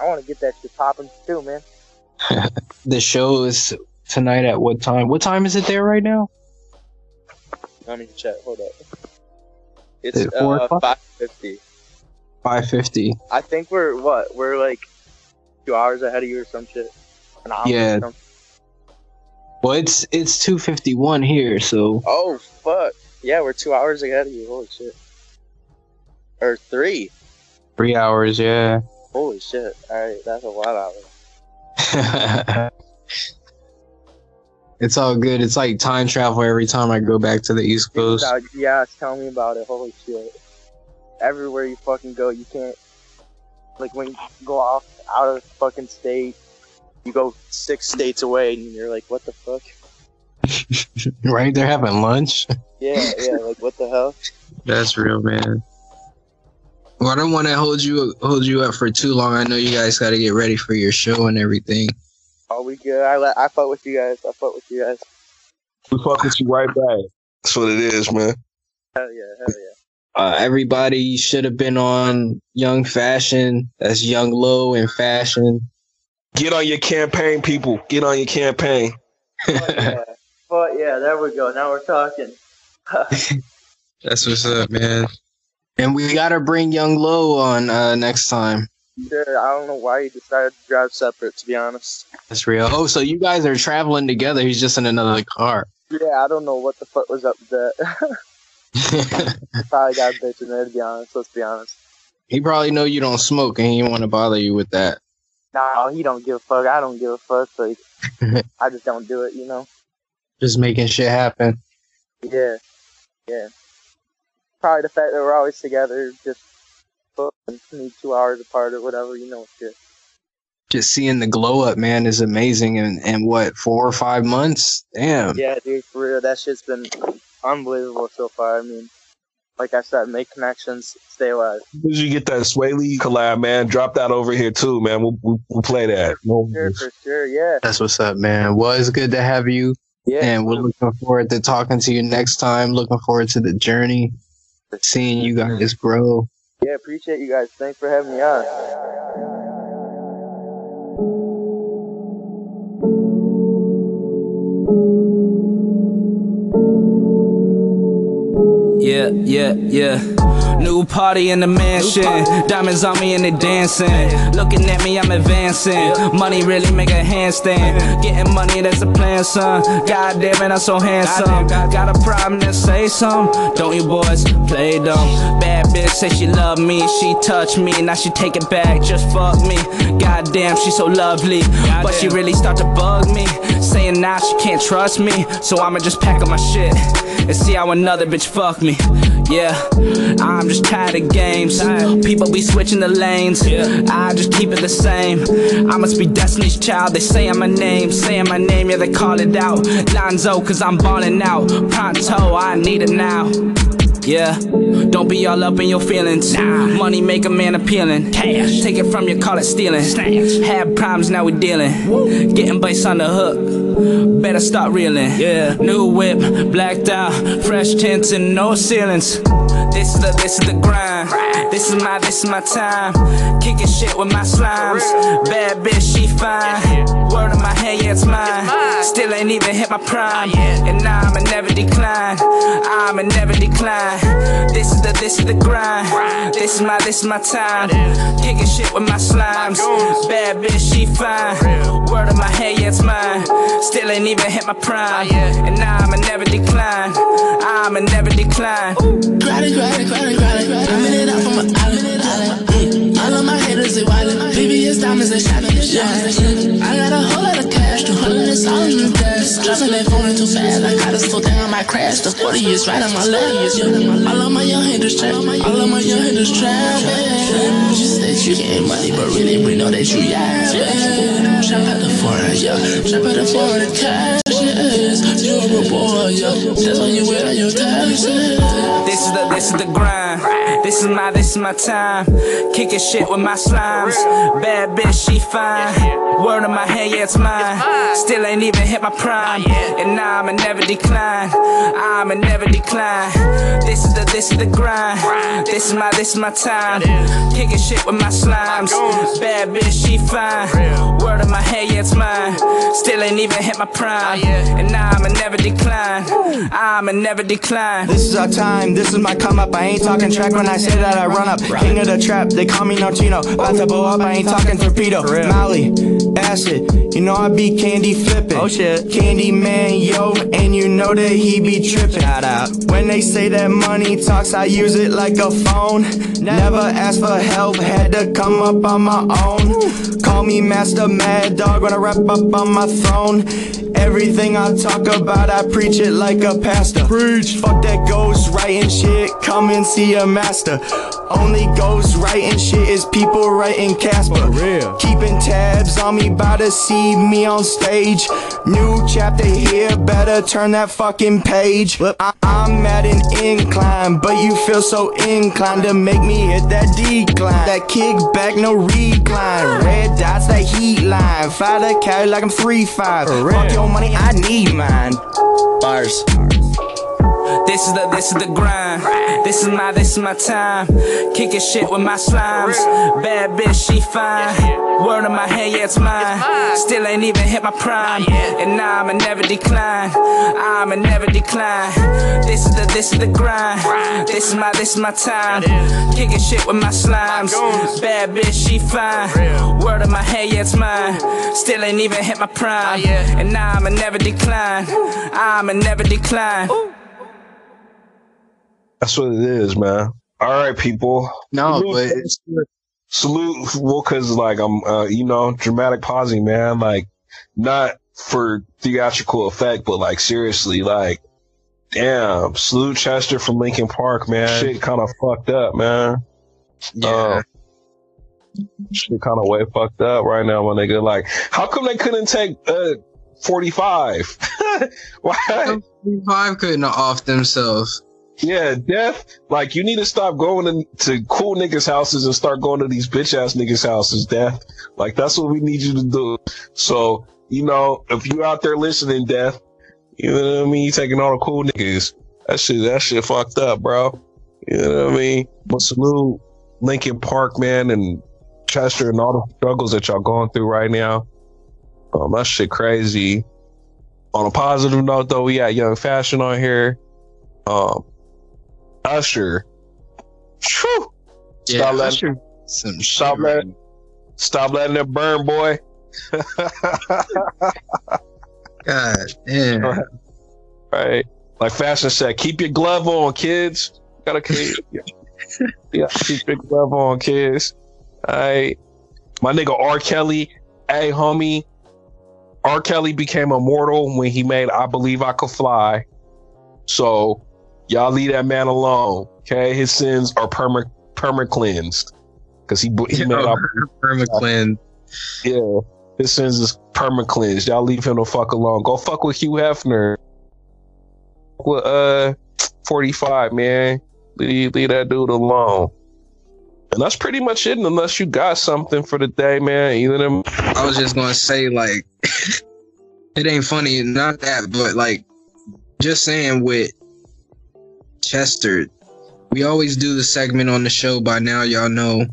S3: I want to get that shit popping too, man. [laughs]
S1: The show is tonight at what time? What time is it there right now?
S3: Let me check. Hold up. It's
S1: it
S3: uh, five fifty.
S1: Five fifty.
S3: I think we're what? We're like two hours ahead of you or some shit. An hour
S1: Yeah. Well, it's it's two fifty one here, so
S3: Oh fuck! Yeah, we're two hours ahead of you. Holy shit. Or three.
S1: three hours. Yeah.
S3: Holy shit! All right, that's a lot of hours. [laughs]
S1: it's all good. It's like time travel every time I go back to the East Coast.
S3: Yeah, tell me about it. Holy shit! Everywhere you fucking go, you can't. Like when you go off out of fucking state, you go six states away, and you're like, what the fuck? [laughs]
S1: right? They're having lunch.
S3: Yeah, yeah. Like what the hell?
S1: That's real, man. Well, I don't want to hold you hold you up for too long. I know you guys got to get ready for your show and everything.
S3: Oh, we good. I let I fuck with you guys. I fuck with you guys.
S2: We fuck with you right back. That's what it is, man.
S3: Hell yeah, hell yeah.
S1: Uh, everybody should have been on Yung Fa$hon. That's Yung Lo in fashion.
S2: Get on your campaign, people. Get on your campaign.
S3: But yeah, but yeah. There we go. Now we're talking. [laughs]
S1: That's what's up, man. And we gotta bring Yung Lo on uh, next time.
S3: Sure, I don't know why he decided to drive separate. To be honest.
S1: That's real. Oh, so you guys are traveling together? He's just in another car.
S3: Yeah, I don't know what the fuck was up with that. [laughs] [laughs] Probably got a bitch in there. To be honest, let's be honest.
S1: he probably know you don't smoke, and he want to bother you with that.
S3: No, he don't give a fuck. I don't give a fuck. Like, [laughs] I just don't do it. You know.
S1: Just making shit happen.
S3: Yeah, yeah. Probably the fact that we're always together, just fucking need two hours apart or whatever. You know, shit.
S1: Just seeing the glow up, man, is amazing. And and what four or five months? Damn.
S3: Yeah, dude, for real, that shit's been unbelievable so far. I mean, like I said, make connections, stay alive.
S2: Did you get that Swae Lee collab, man? Drop that over here too, man. We'll, we'll, we'll play that. No
S3: Sure, for sure, yeah,
S1: That's what's up, man. Well, it's good to have you,
S3: yeah.
S1: and we're looking forward to talking to you next time. Looking forward to the journey, seeing you guys grow.
S3: Yeah, appreciate you guys. Thanks for having me on.
S5: Yeah, yeah, yeah. New party in the mansion. Diamonds on me and they dancing. Looking at me, I'm advancing. Money really make a handstand. Getting money, that's a plan, son. God damn it, I'm so handsome. Got a problem, then say some. Don't you boys play dumb? Bad bitch say she love me. She touch me, now she take it back. Just fuck me. God damn, she so lovely. But she really start to bug me. Saying now she can't trust me. So I'ma just pack up my shit and see how another bitch fuck me. Yeah, I'm just tired of games. People be switching the lanes. I just keep it the same. I must be Destiny's Child. They say my name, saying my name, yeah, they call it out. Lonzo, cause I'm balling out. Pronto, I need it now. Yeah, don't be all up in your feelings. Nah. Money make a man appealing. Cash, take it from you, call it stealing. Have problems, now we dealing. Getting bass on the hook. Better start reeling. Yeah, new whip, blacked out, fresh tints and no ceilings. This is the this is the grind. This is my this is my time. Kicking shit with my slimes. Bad bitch, she fine. Word in my head, yeah, it's mine. Still ain't even hit my prime. And I'ma never decline. I'ma never decline. This is the this is the grind. This is my this is my time. Kicking shit with my slimes. Bad bitch, she fine. Word in my head, yeah, it's mine. Still ain't even hit my prime. And I'ma never decline. I'ma never decline.
S8: Grind it, grind it, grind it, grind it. I'm in it out from an island. island. Mm. All of my haters, they wildin'. VVS diamonds, they shining. shining. I got a whole lot of cash, the hundred is all in the dash. Driving that phone too fast, I got us full thing, I might crash. The 40 is right on my left. All of my young haters trap, all of my young haters trap. Yeah. Just that you getting money, but really we know that you yeah. Trap out the foreign, yeah. Trap out the foreign cash, yes. You a boy, yeah. That's why you wear your taxes.
S5: This is the this is the grind. This is my this is my time. Kicking shit with my slimes. Bad bitch, she fine. Word in my head, yeah, it's mine. Still ain't even hit my prime. And now I'ma never decline. I'ma never decline. This is the this is the grind. This is my this is my time. Kicking shit with my slimes. Bad bitch, she fine. Word in my head, yeah, it's mine. Still ain't even hit my prime. And now I'ma never decline. I'ma never decline.
S6: This is our time, this is my come up. I ain't talking track when I say that I run up. King of the trap, they call me no Chino. About to blow up, I ain't talking torpedo. Molly, acid, you know I be candy flipping. Oh shit. Candy man, yo, and you know that he be tripping. Shout out. When they say that money talks, I use it like a phone. Never ask for help, had to come up on my own. Call me Master Mad Dog when I wrap up on my throne. Everything I talk about, I preach it like a pastor. Preach. Fuck that ghost writing shit. Come and see a master. Only ghost writing shit is people writing Casper. real Keeping tabs on me, bout to see me on stage. New chapter here, better turn that fucking page. I- I'm at an incline, but you feel so inclined to make me hit that decline. That kickback, no recline. Red dots, that heat line. Fly the carry like I'm 3-5. Fuck your money, I need mine. Bars.
S5: This is the this is the grind. This is my this is my time. Kicking shit with my slimes. Bad bitch, she fine. Word in my head, yeah, it's mine. Still ain't even hit my prime. And now I'ma never decline. I'ma never decline. This is the this is the grind. This is my this is my time. Kicking shit with my slimes. Bad bitch, she fine. Word in my head, yeah, it's mine. Still ain't even hit my prime. And now I'ma never decline. I'ma never decline.
S2: That's what it is, man. All right, people.
S1: No, but
S2: salute. Well, cause like I'm, uh, you know, dramatic pausing, man. Like, not for theatrical effect, but like seriously, like, damn. Salute Chester from Linkin Park, man. Shit kind of fucked up, man.
S1: yeah.
S2: Shit kind of way fucked up right now, my nigga. Like, how come they couldn't take uh 45? [laughs] Why?
S1: Five couldn't off themselves.
S2: Yeah, death. Like, you need to stop going in, to cool niggas' houses and start going to these bitch ass niggas' houses, death. Like, that's what we need you to do. So, you know, if you out there listening, death, you know what I mean? You taking all the cool niggas. That shit, that shit fucked up, bro. You know what I mean? But salute Linkin Park, man, and Chester and all the struggles that y'all going through right now. Um, that shit crazy. On a positive note, though, we got Yung Fa$hon on here. Um, Usher. Phew.
S1: Yeah,
S2: Stop letting-
S1: Usher, some
S2: Stop
S1: shit
S2: letting- Stop letting it burn, boy. [laughs]
S1: God damn.
S2: right. Like fashion said, keep your glove on, kids. Gotta keep, [laughs] yeah, keep your glove on, kids. All right. My nigga R. Kelly, hey homie. R. Kelly became immortal when he made I Believe I Could Fly. So y'all leave that man alone. Okay. His sins are perma perma cleansed. Cause he, he made I [laughs]
S1: Permaclin.
S2: Yeah, his sins is perma cleansed. Y'all leave him the fuck alone. Go fuck with Hugh Hefner. Fuck With uh, forty five man, leave, leave that dude alone. And that's pretty much it. Unless you got something for the day, man. Either them.
S1: I was just gonna say like [laughs] it ain't funny, not that, but like just saying with Chester, we always do the segment on the show. By now, y'all know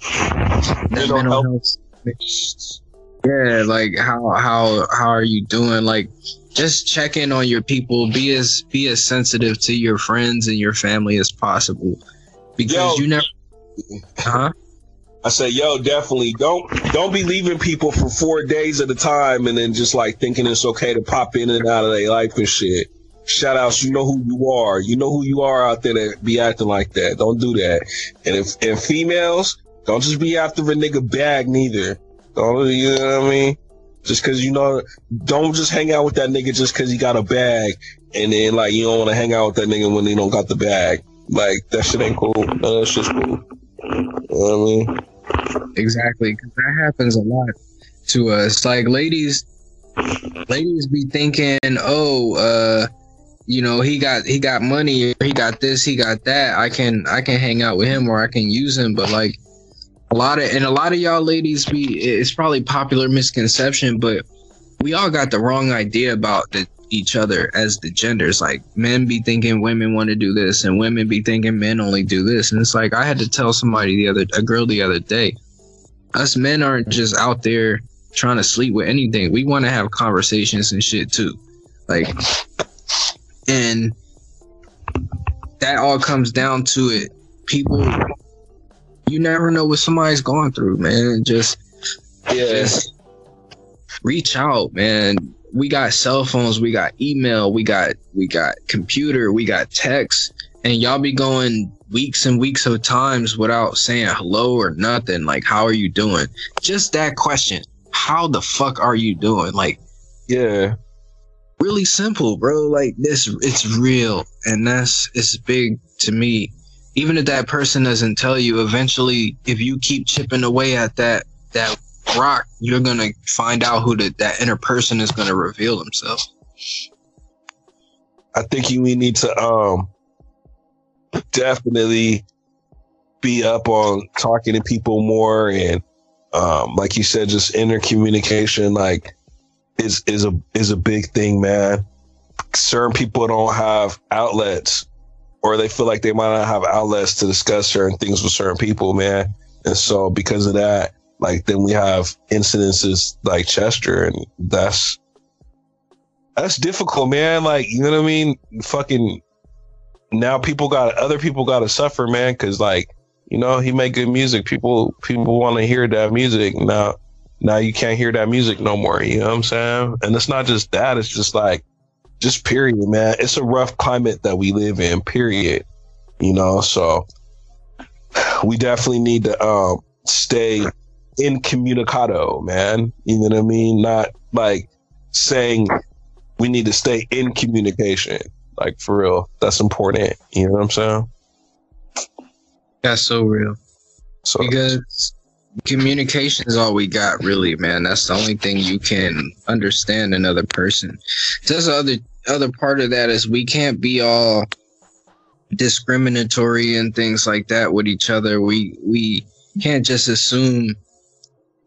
S1: that
S2: Mental
S1: mental
S2: health.
S1: health. Yeah, like how how how are you doing? Like just check in on your people. Be as be as sensitive to your friends and your family as possible, because
S2: Yo.
S1: you never. Huh?
S2: I say, yo, definitely don't don't be leaving people for four days at a time and then just like thinking it's okay to pop in and out of their life and shit. Shout outs, you know who you are. You know who you are out there that be acting like that. Don't do that. And if and females, don't just be after a nigga bag neither. Don't you know what I mean? Just cause you know, don't just hang out with that nigga just cause he got a bag and then like you don't want to hang out with that nigga when he don't got the bag. Like that shit ain't cool. Of that shit's cool. You know what I mean?
S1: Exactly, because that happens a lot to us. Like ladies, ladies be thinking, oh, uh, you know, he got he got money, he got this, he got that. I can I can hang out with him or I can use him. But like a lot of and a lot of y'all ladies be it's probably popular misconception, but we all got the wrong idea about the each other as the genders. Like men be thinking women want to do this, and women be thinking men only do this. And it's like I had to tell somebody the other a girl the other day, us men aren't just out there trying to sleep with anything. We want to have conversations and shit too. Like, and that all comes down to it. People, you never know what somebody's going through, man. Just,
S2: Yeah.
S1: just reach out, man. We got cell phones, we got email, we got we got computer, we got text, and y'all be going weeks and weeks of times without saying hello or nothing. Like, how are you doing? Just that question. How the fuck are you doing? Like,
S2: Yeah.
S1: Really simple, bro. Like this, it's real, and that's it's big to me. Even if that person doesn't tell you, eventually, if you keep chipping away at that that rock, you're gonna find out who the, that inner person is gonna reveal himself.
S2: I think you need to um definitely be up on talking to people more and um like you said just inner communication like is is a is a big thing man certain people don't have outlets or they feel like they might not have outlets to discuss certain things with certain people man and so because of that like then we have incidences like chester and that's that's difficult, man. Like, you know what I mean? Fucking now people got other people got to suffer, man, cuz like, you know, he make good music. People people want to hear that music. Now now you can't hear that music no more, you know what I'm saying? And it's not just that, it's just like just period, man. It's a rough climate that we live in, period. You know, so we definitely need to um stay incommunicado, man. You know what I mean? Not like saying we need to stay in communication. Like for real. That's important. You know what I'm saying?
S1: That's so real.
S2: So
S1: because communication is all we got really man. That's the only thing you can understand another person. Just other other part of that is we can't be all discriminatory and things like that with each other. We we can't just assume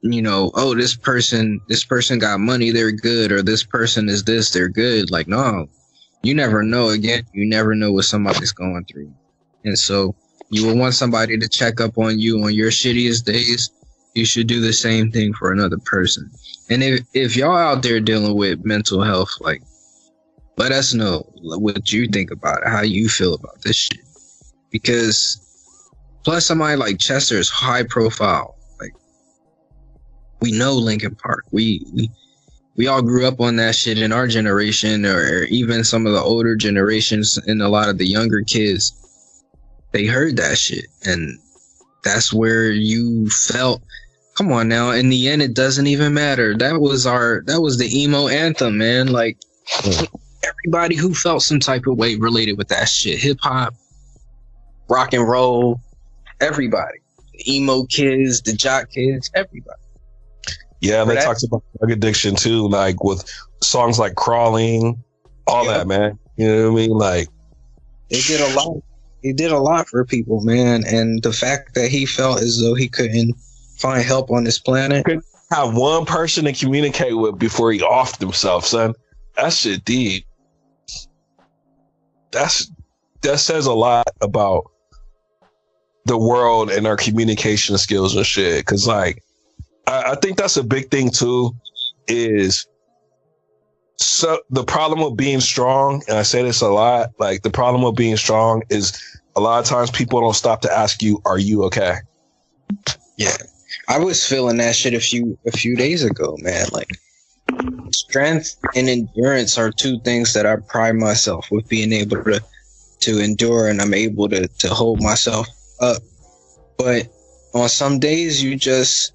S1: you know oh this person this person got money they're good or this person is this they're good. Like no you never know. Again you never know what somebody's going through. And so you will want somebody to check up on you on your shittiest days you should do the same thing for another person. And if if y'all out there dealing with mental health like let us know what you think about it how you feel about this shit. Because plus somebody like chester is high profile. Like we know linkin park. We we we all grew up on that shit in our generation or even some of the older generations and a lot of the younger kids. They heard that shit. And that's where you felt come on now in the end it doesn't even matter that was our that was the emo anthem man like everybody who felt some type of way related with that shit hip hop rock and roll everybody the emo kids the jock kids everybody
S2: yeah, they
S1: that-
S2: talked about drug addiction too, like with songs like crawling, all
S1: Yeah.
S2: that, man. You know what I mean? Like
S1: It did a lot. He did a lot for people, man. And the fact that he felt as though he couldn't find help on this planet.
S2: have one person to communicate with before he offed himself, son. That shit deep. That's that says a lot about the world and our communication skills and shit. Cause like I, I think that's a big thing too, is so the problem with being strong, and I say this a lot, like the problem with being strong is a lot of times people don't stop to ask you, Are you okay?
S1: Yeah. I was feeling that shit a few a few days ago, man. Like strength and endurance are two things that I pride myself with being able to to endure and I'm able to to hold myself up. But on some days you just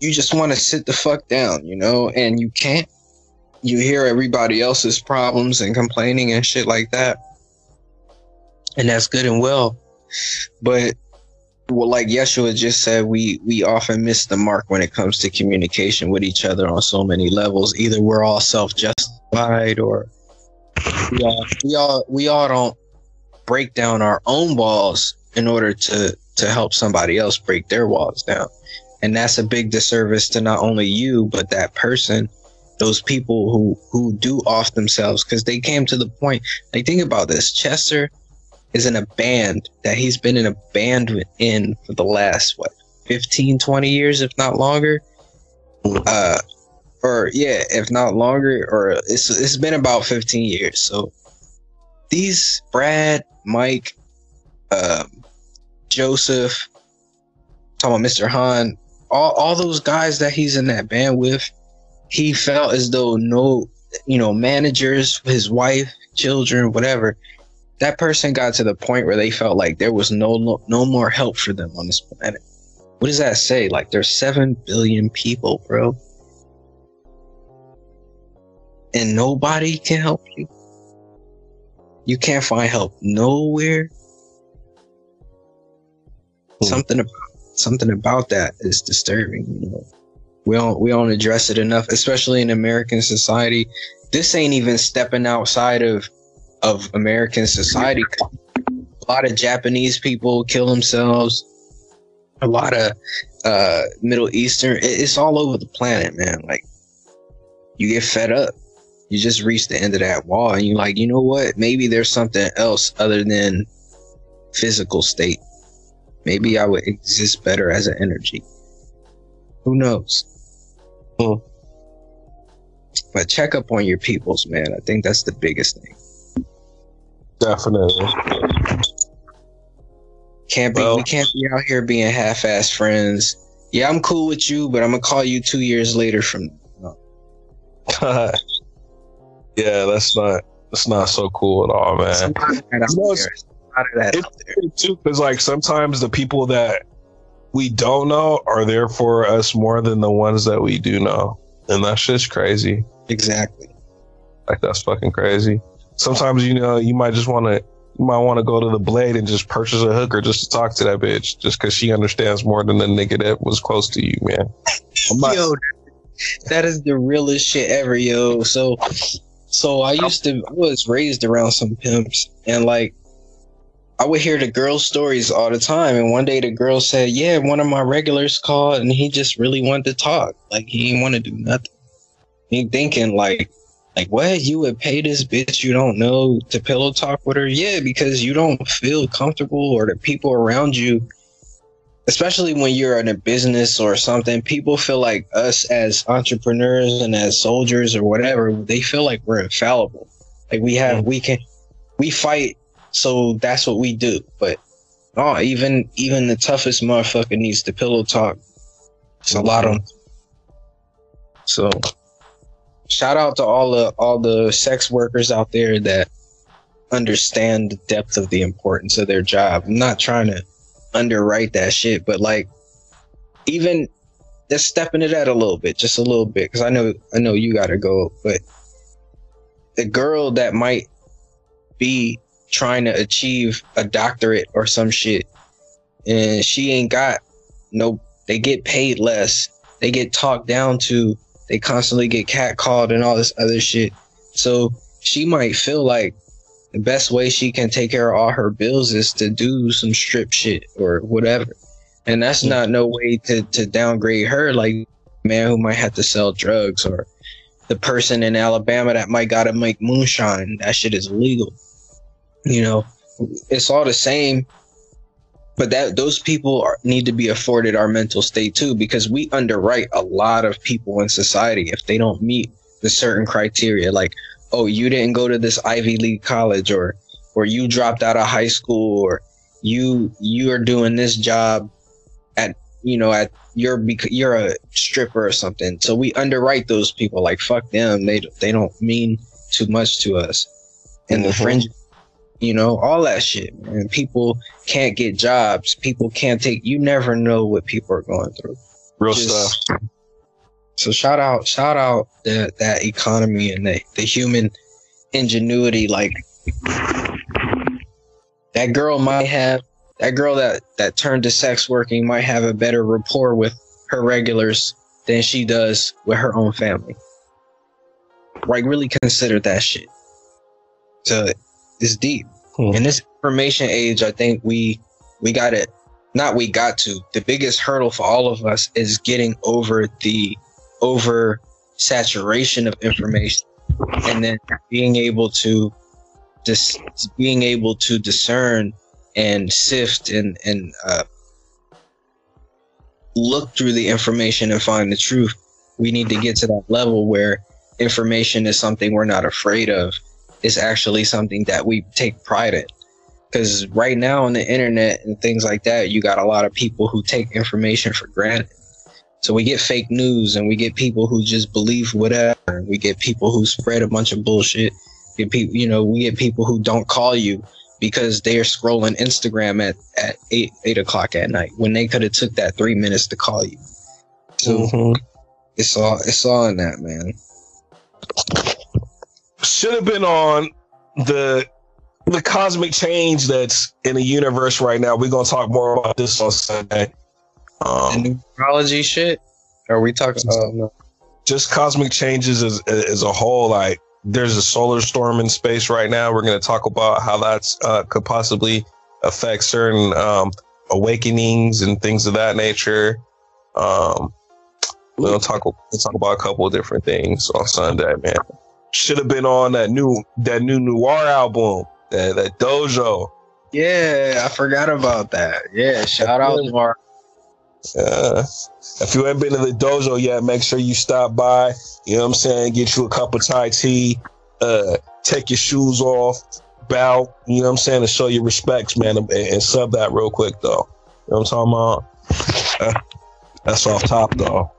S1: you just want to sit the fuck down, you know, and you can't. You hear everybody else's problems and complaining and shit like that. And that's good and well. But well, like Yeshua just said, we we often miss the mark when it comes to communication with each other on so many levels. Either we're all self justified, or we all we all we all don't break down our own walls in order to to help somebody else break their walls down, and that's a big disservice to not only you but that person. Those people who who do off themselves because they came to the point. Like think about this, Chester is in a band that he's been in a band with in for the last what 15 20 years if not longer? Uh or yeah if not longer or it's it's been about 15 years. So these brad mike um joseph talking about mr hahn all, all those guys that he's in that band with he felt as though no you know managers his wife children whatever that person got to the point where they felt like there was no no, more help for them on this planet. What does that say? Like there's seven billion people, bro, and nobody can help you. You can't find help nowhere. Hmm. Something about something about that is disturbing. You know, we don't we don't address it enough, especially in American society. This ain't even stepping outside of of American society. A lot of Japanese people kill themselves. A lot of uh, Middle Eastern. It's all over the planet, man. Like you get fed up. You just reach the end of that wall, and you're like, you know what? Maybe there's something else other than physical state. Maybe I would exist better as an energy. Who knows?
S2: Hmm.
S1: But check up on your peoples, man. I think that's the biggest thing.
S2: Definitely.
S1: Can't be
S2: Well-
S1: we can't be out here being half-ass friends. Yeah, I'm cool with you, but I'm gonna call you two years later from [laughs]
S2: yeah, that's not that's not so cool at all, man.
S1: Some of that out
S2: You know,
S1: there. A lot of that
S2: It's
S1: out there.
S2: weird, too because like sometimes the people that we don't know are there for us more than the ones that we do know, and that's just crazy.
S1: Exactly.
S2: Like that's fucking crazy. Sometimes you know you might just want to you might want to go to the blade and just purchase a hooker just to talk to that bitch just because she understands more than the nigga that was close to you, man. [laughs]
S1: Yo, that is the realest shit ever, yo. So, so I used to, I was raised around some pimps, and like, I would hear the girls' stories all the time. And one day the girl said, "Yeah, one of my regulars called, and he just really wanted to talk. Like, he didn't want to do nothing." Me thinking like, like what? You would pay this bitch you don't know to pillow talk with her? Yeah, because you don't feel comfortable, or the people around you especially when you're in a business or something, people feel like us as entrepreneurs and as soldiers or whatever, they feel like we're infallible. Like we have, we can, we fight, so that's what we do. But oh, even even the toughest motherfucker needs to pillow talk. It's a lot on. So, shout out to all the all the sex workers out there that understand the depth of the importance of their job. I'm not trying to underwrite that shit, but like even just stepping it out a little bit, just a little bit, because I know I know you gotta go, but the girl that might be trying to achieve a doctorate or some shit, and she ain't got no, they get paid less, they get talked down to, they constantly get catcalled and all this other shit. So she might feel like the best way she can take care of all her bills is to do some strip shit or whatever. And that's not no way to, to downgrade her, like man who might have to sell drugs or the person in Alabama that might gotta make moonshine. That shit is illegal. You know, it's all the same. But that those people are, need to be afforded our mental state too, because we underwrite a lot of people in society if they don't meet the certain criteria. Like, oh, you didn't go to this Ivy League college, or or you dropped out of high school, or you you are doing this job at you know at you're bec- you're a stripper or something. So we underwrite those people like fuck them. They they don't mean too much to us. And the
S2: Mhm.
S1: fringe, you know, all that shit. And people can't get jobs. People can't take. You never know what people are going through.
S2: Real
S1: Just-
S2: stuff.
S1: So shout out, shout out that that economy and the the human ingenuity. Like that girl might have that girl that that turned to sex working might have a better rapport with her regulars than she does with her own family. Like really consider that shit. So it's deep.
S2: Hmm.
S1: In this information age, I think we we got it. Not we got to. The biggest hurdle for all of us is getting over the over saturation of information, and then being able to just being able to discern and sift and and uh, look through the information and find the truth. We need to get to that level where information is something we're not afraid of. It's actually something that we take pride in. Because right now on the internet and things like that, you got a lot of people who take information for granted. So we get fake news and we get people who just believe whatever. We get people who spread a bunch of bullshit. Get people, you know, we get people who don't call you because they are scrolling Instagram at, at eight eight o'clock at night when they could have took that three minutes to call you. So
S2: Mhm.
S1: it's all it's all in that man.
S2: Should have been on the the cosmic change that's in the universe right now. We're gonna talk more about this on Sunday.
S1: The
S2: Um,
S1: shit. Are we talking? Oh no.
S2: just cosmic changes as, as a whole. Like there's a solar storm in space right now. We're gonna talk about how that's uh, could possibly affect certain um, awakenings and things of that nature. Um, we'll talk we'll talk about a couple of different things on Sunday, man. Should have been on that new that new noir album, that that Dojo.
S1: Yeah, I forgot about that. Yeah, shout out to our
S2: Uh, if you haven't been to the dojo yet, make sure you stop by. You know what I'm saying? Get you a cup of Thai tea. Uh, take your shoes off. Bow. You know what I'm saying? To show your respects, man. And, and sub that real quick, though. You know what I'm talking about? Uh, that's off top, though.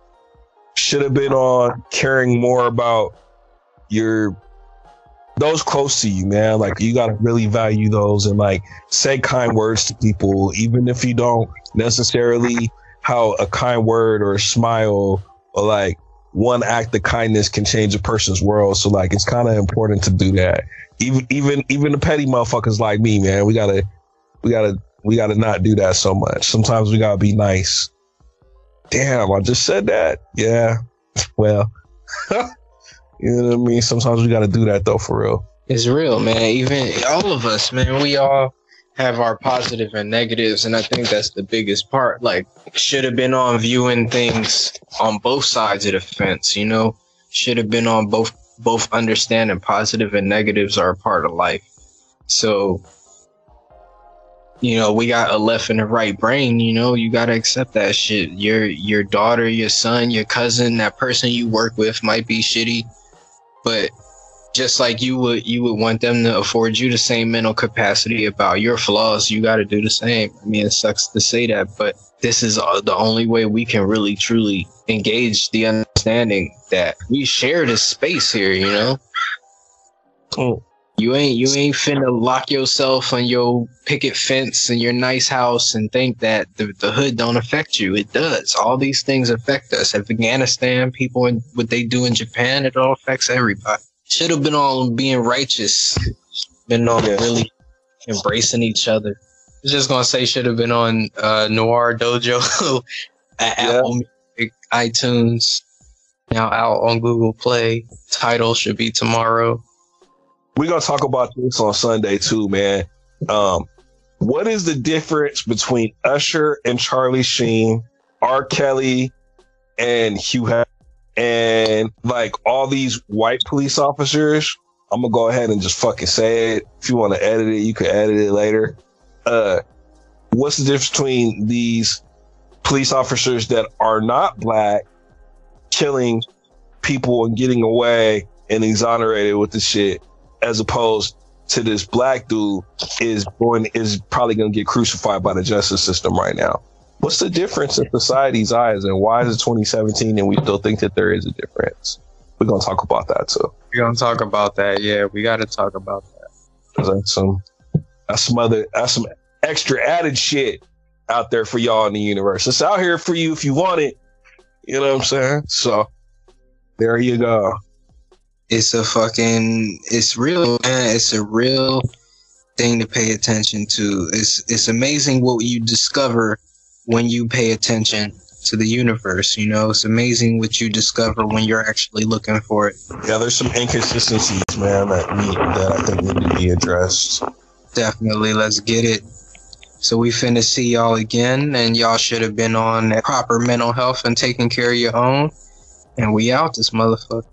S2: Should have been on caring more about your those close to you, man. Like you gotta really value those and like say kind words to people, even if you don't necessarily how a kind word or a smile or like one act of kindness can change a person's world. So like it's kind of important to do that. Even even even the petty motherfuckers like me, man. We gotta we gotta we gotta not do that so much. Sometimes we gotta be nice. Damn, I just said that. Yeah. [laughs] Well, [laughs] you know what I mean. Sometimes we gotta do that though, for real.
S1: It's real, man. Even all of us, man, we all have our positives positive and negatives, and I think that's the biggest part. Like, should have been on viewing things on both sides of the fence, you know. Should have been on both both understanding positive and negatives are a part of life. So, you know, we got a left and a right brain. You know, you gotta accept that shit. Your your daughter, your son, your cousin, that person you work with might be shitty, but just like you would you would want them to afford you the same mental capacity about your flaws you got to do the same i mean it sucks to say that but this is uh, the only way we can really truly engage the understanding that we share this space here you know
S2: Oh.
S1: You ain't you ain't finna lock yourself on your picket fence and your nice house and think that the, the hood don't affect you it does all these things affect us afghanistan people in what they do in japan it all affects everybody should have been on being righteous, been on
S2: Yeah.
S1: really embracing each other. I was just gonna say should have been on uh, Noir Dojo [laughs] at
S2: Yeah.
S1: Apple Music, iTunes, now out on Google Play. Title should be tomorrow.
S2: We're gonna talk about this on Sunday too, man. Um, what is the difference between Usher and Charlie Sheen, R. Kelly and Hugh Hefner, and like all these white police officers? I'm gonna go ahead and just fucking say it. If you want to edit it, you can edit it later. Uh, what's the difference between these police officers that are not black killing people and getting away and exonerated with the shit as opposed to this black dude is going is probably going to get crucified by the justice system right now. What's the difference in society's eyes, and why is it 2017 and we still think that there is a difference? We're gonna talk about that too.
S1: We're gonna talk about that. Yeah, we got to talk about that.
S2: That's some that's some other that's some extra added shit out there for y'all in the universe. It's out here for you if you want it. You know what I'm saying? So there you go.
S1: It's a fucking. It's real, man. It's a real thing to pay attention to. It's it's amazing what you discover when you pay attention to the universe. You know, it's amazing what you discover when you're actually looking for it.
S2: Yeah, there's some inconsistencies, man, that need that I think need to be addressed.
S1: Definitely, let's get it. So we finna see y'all again, and y'all should have been on proper mental health and taking care of your own. And we out this motherfucker.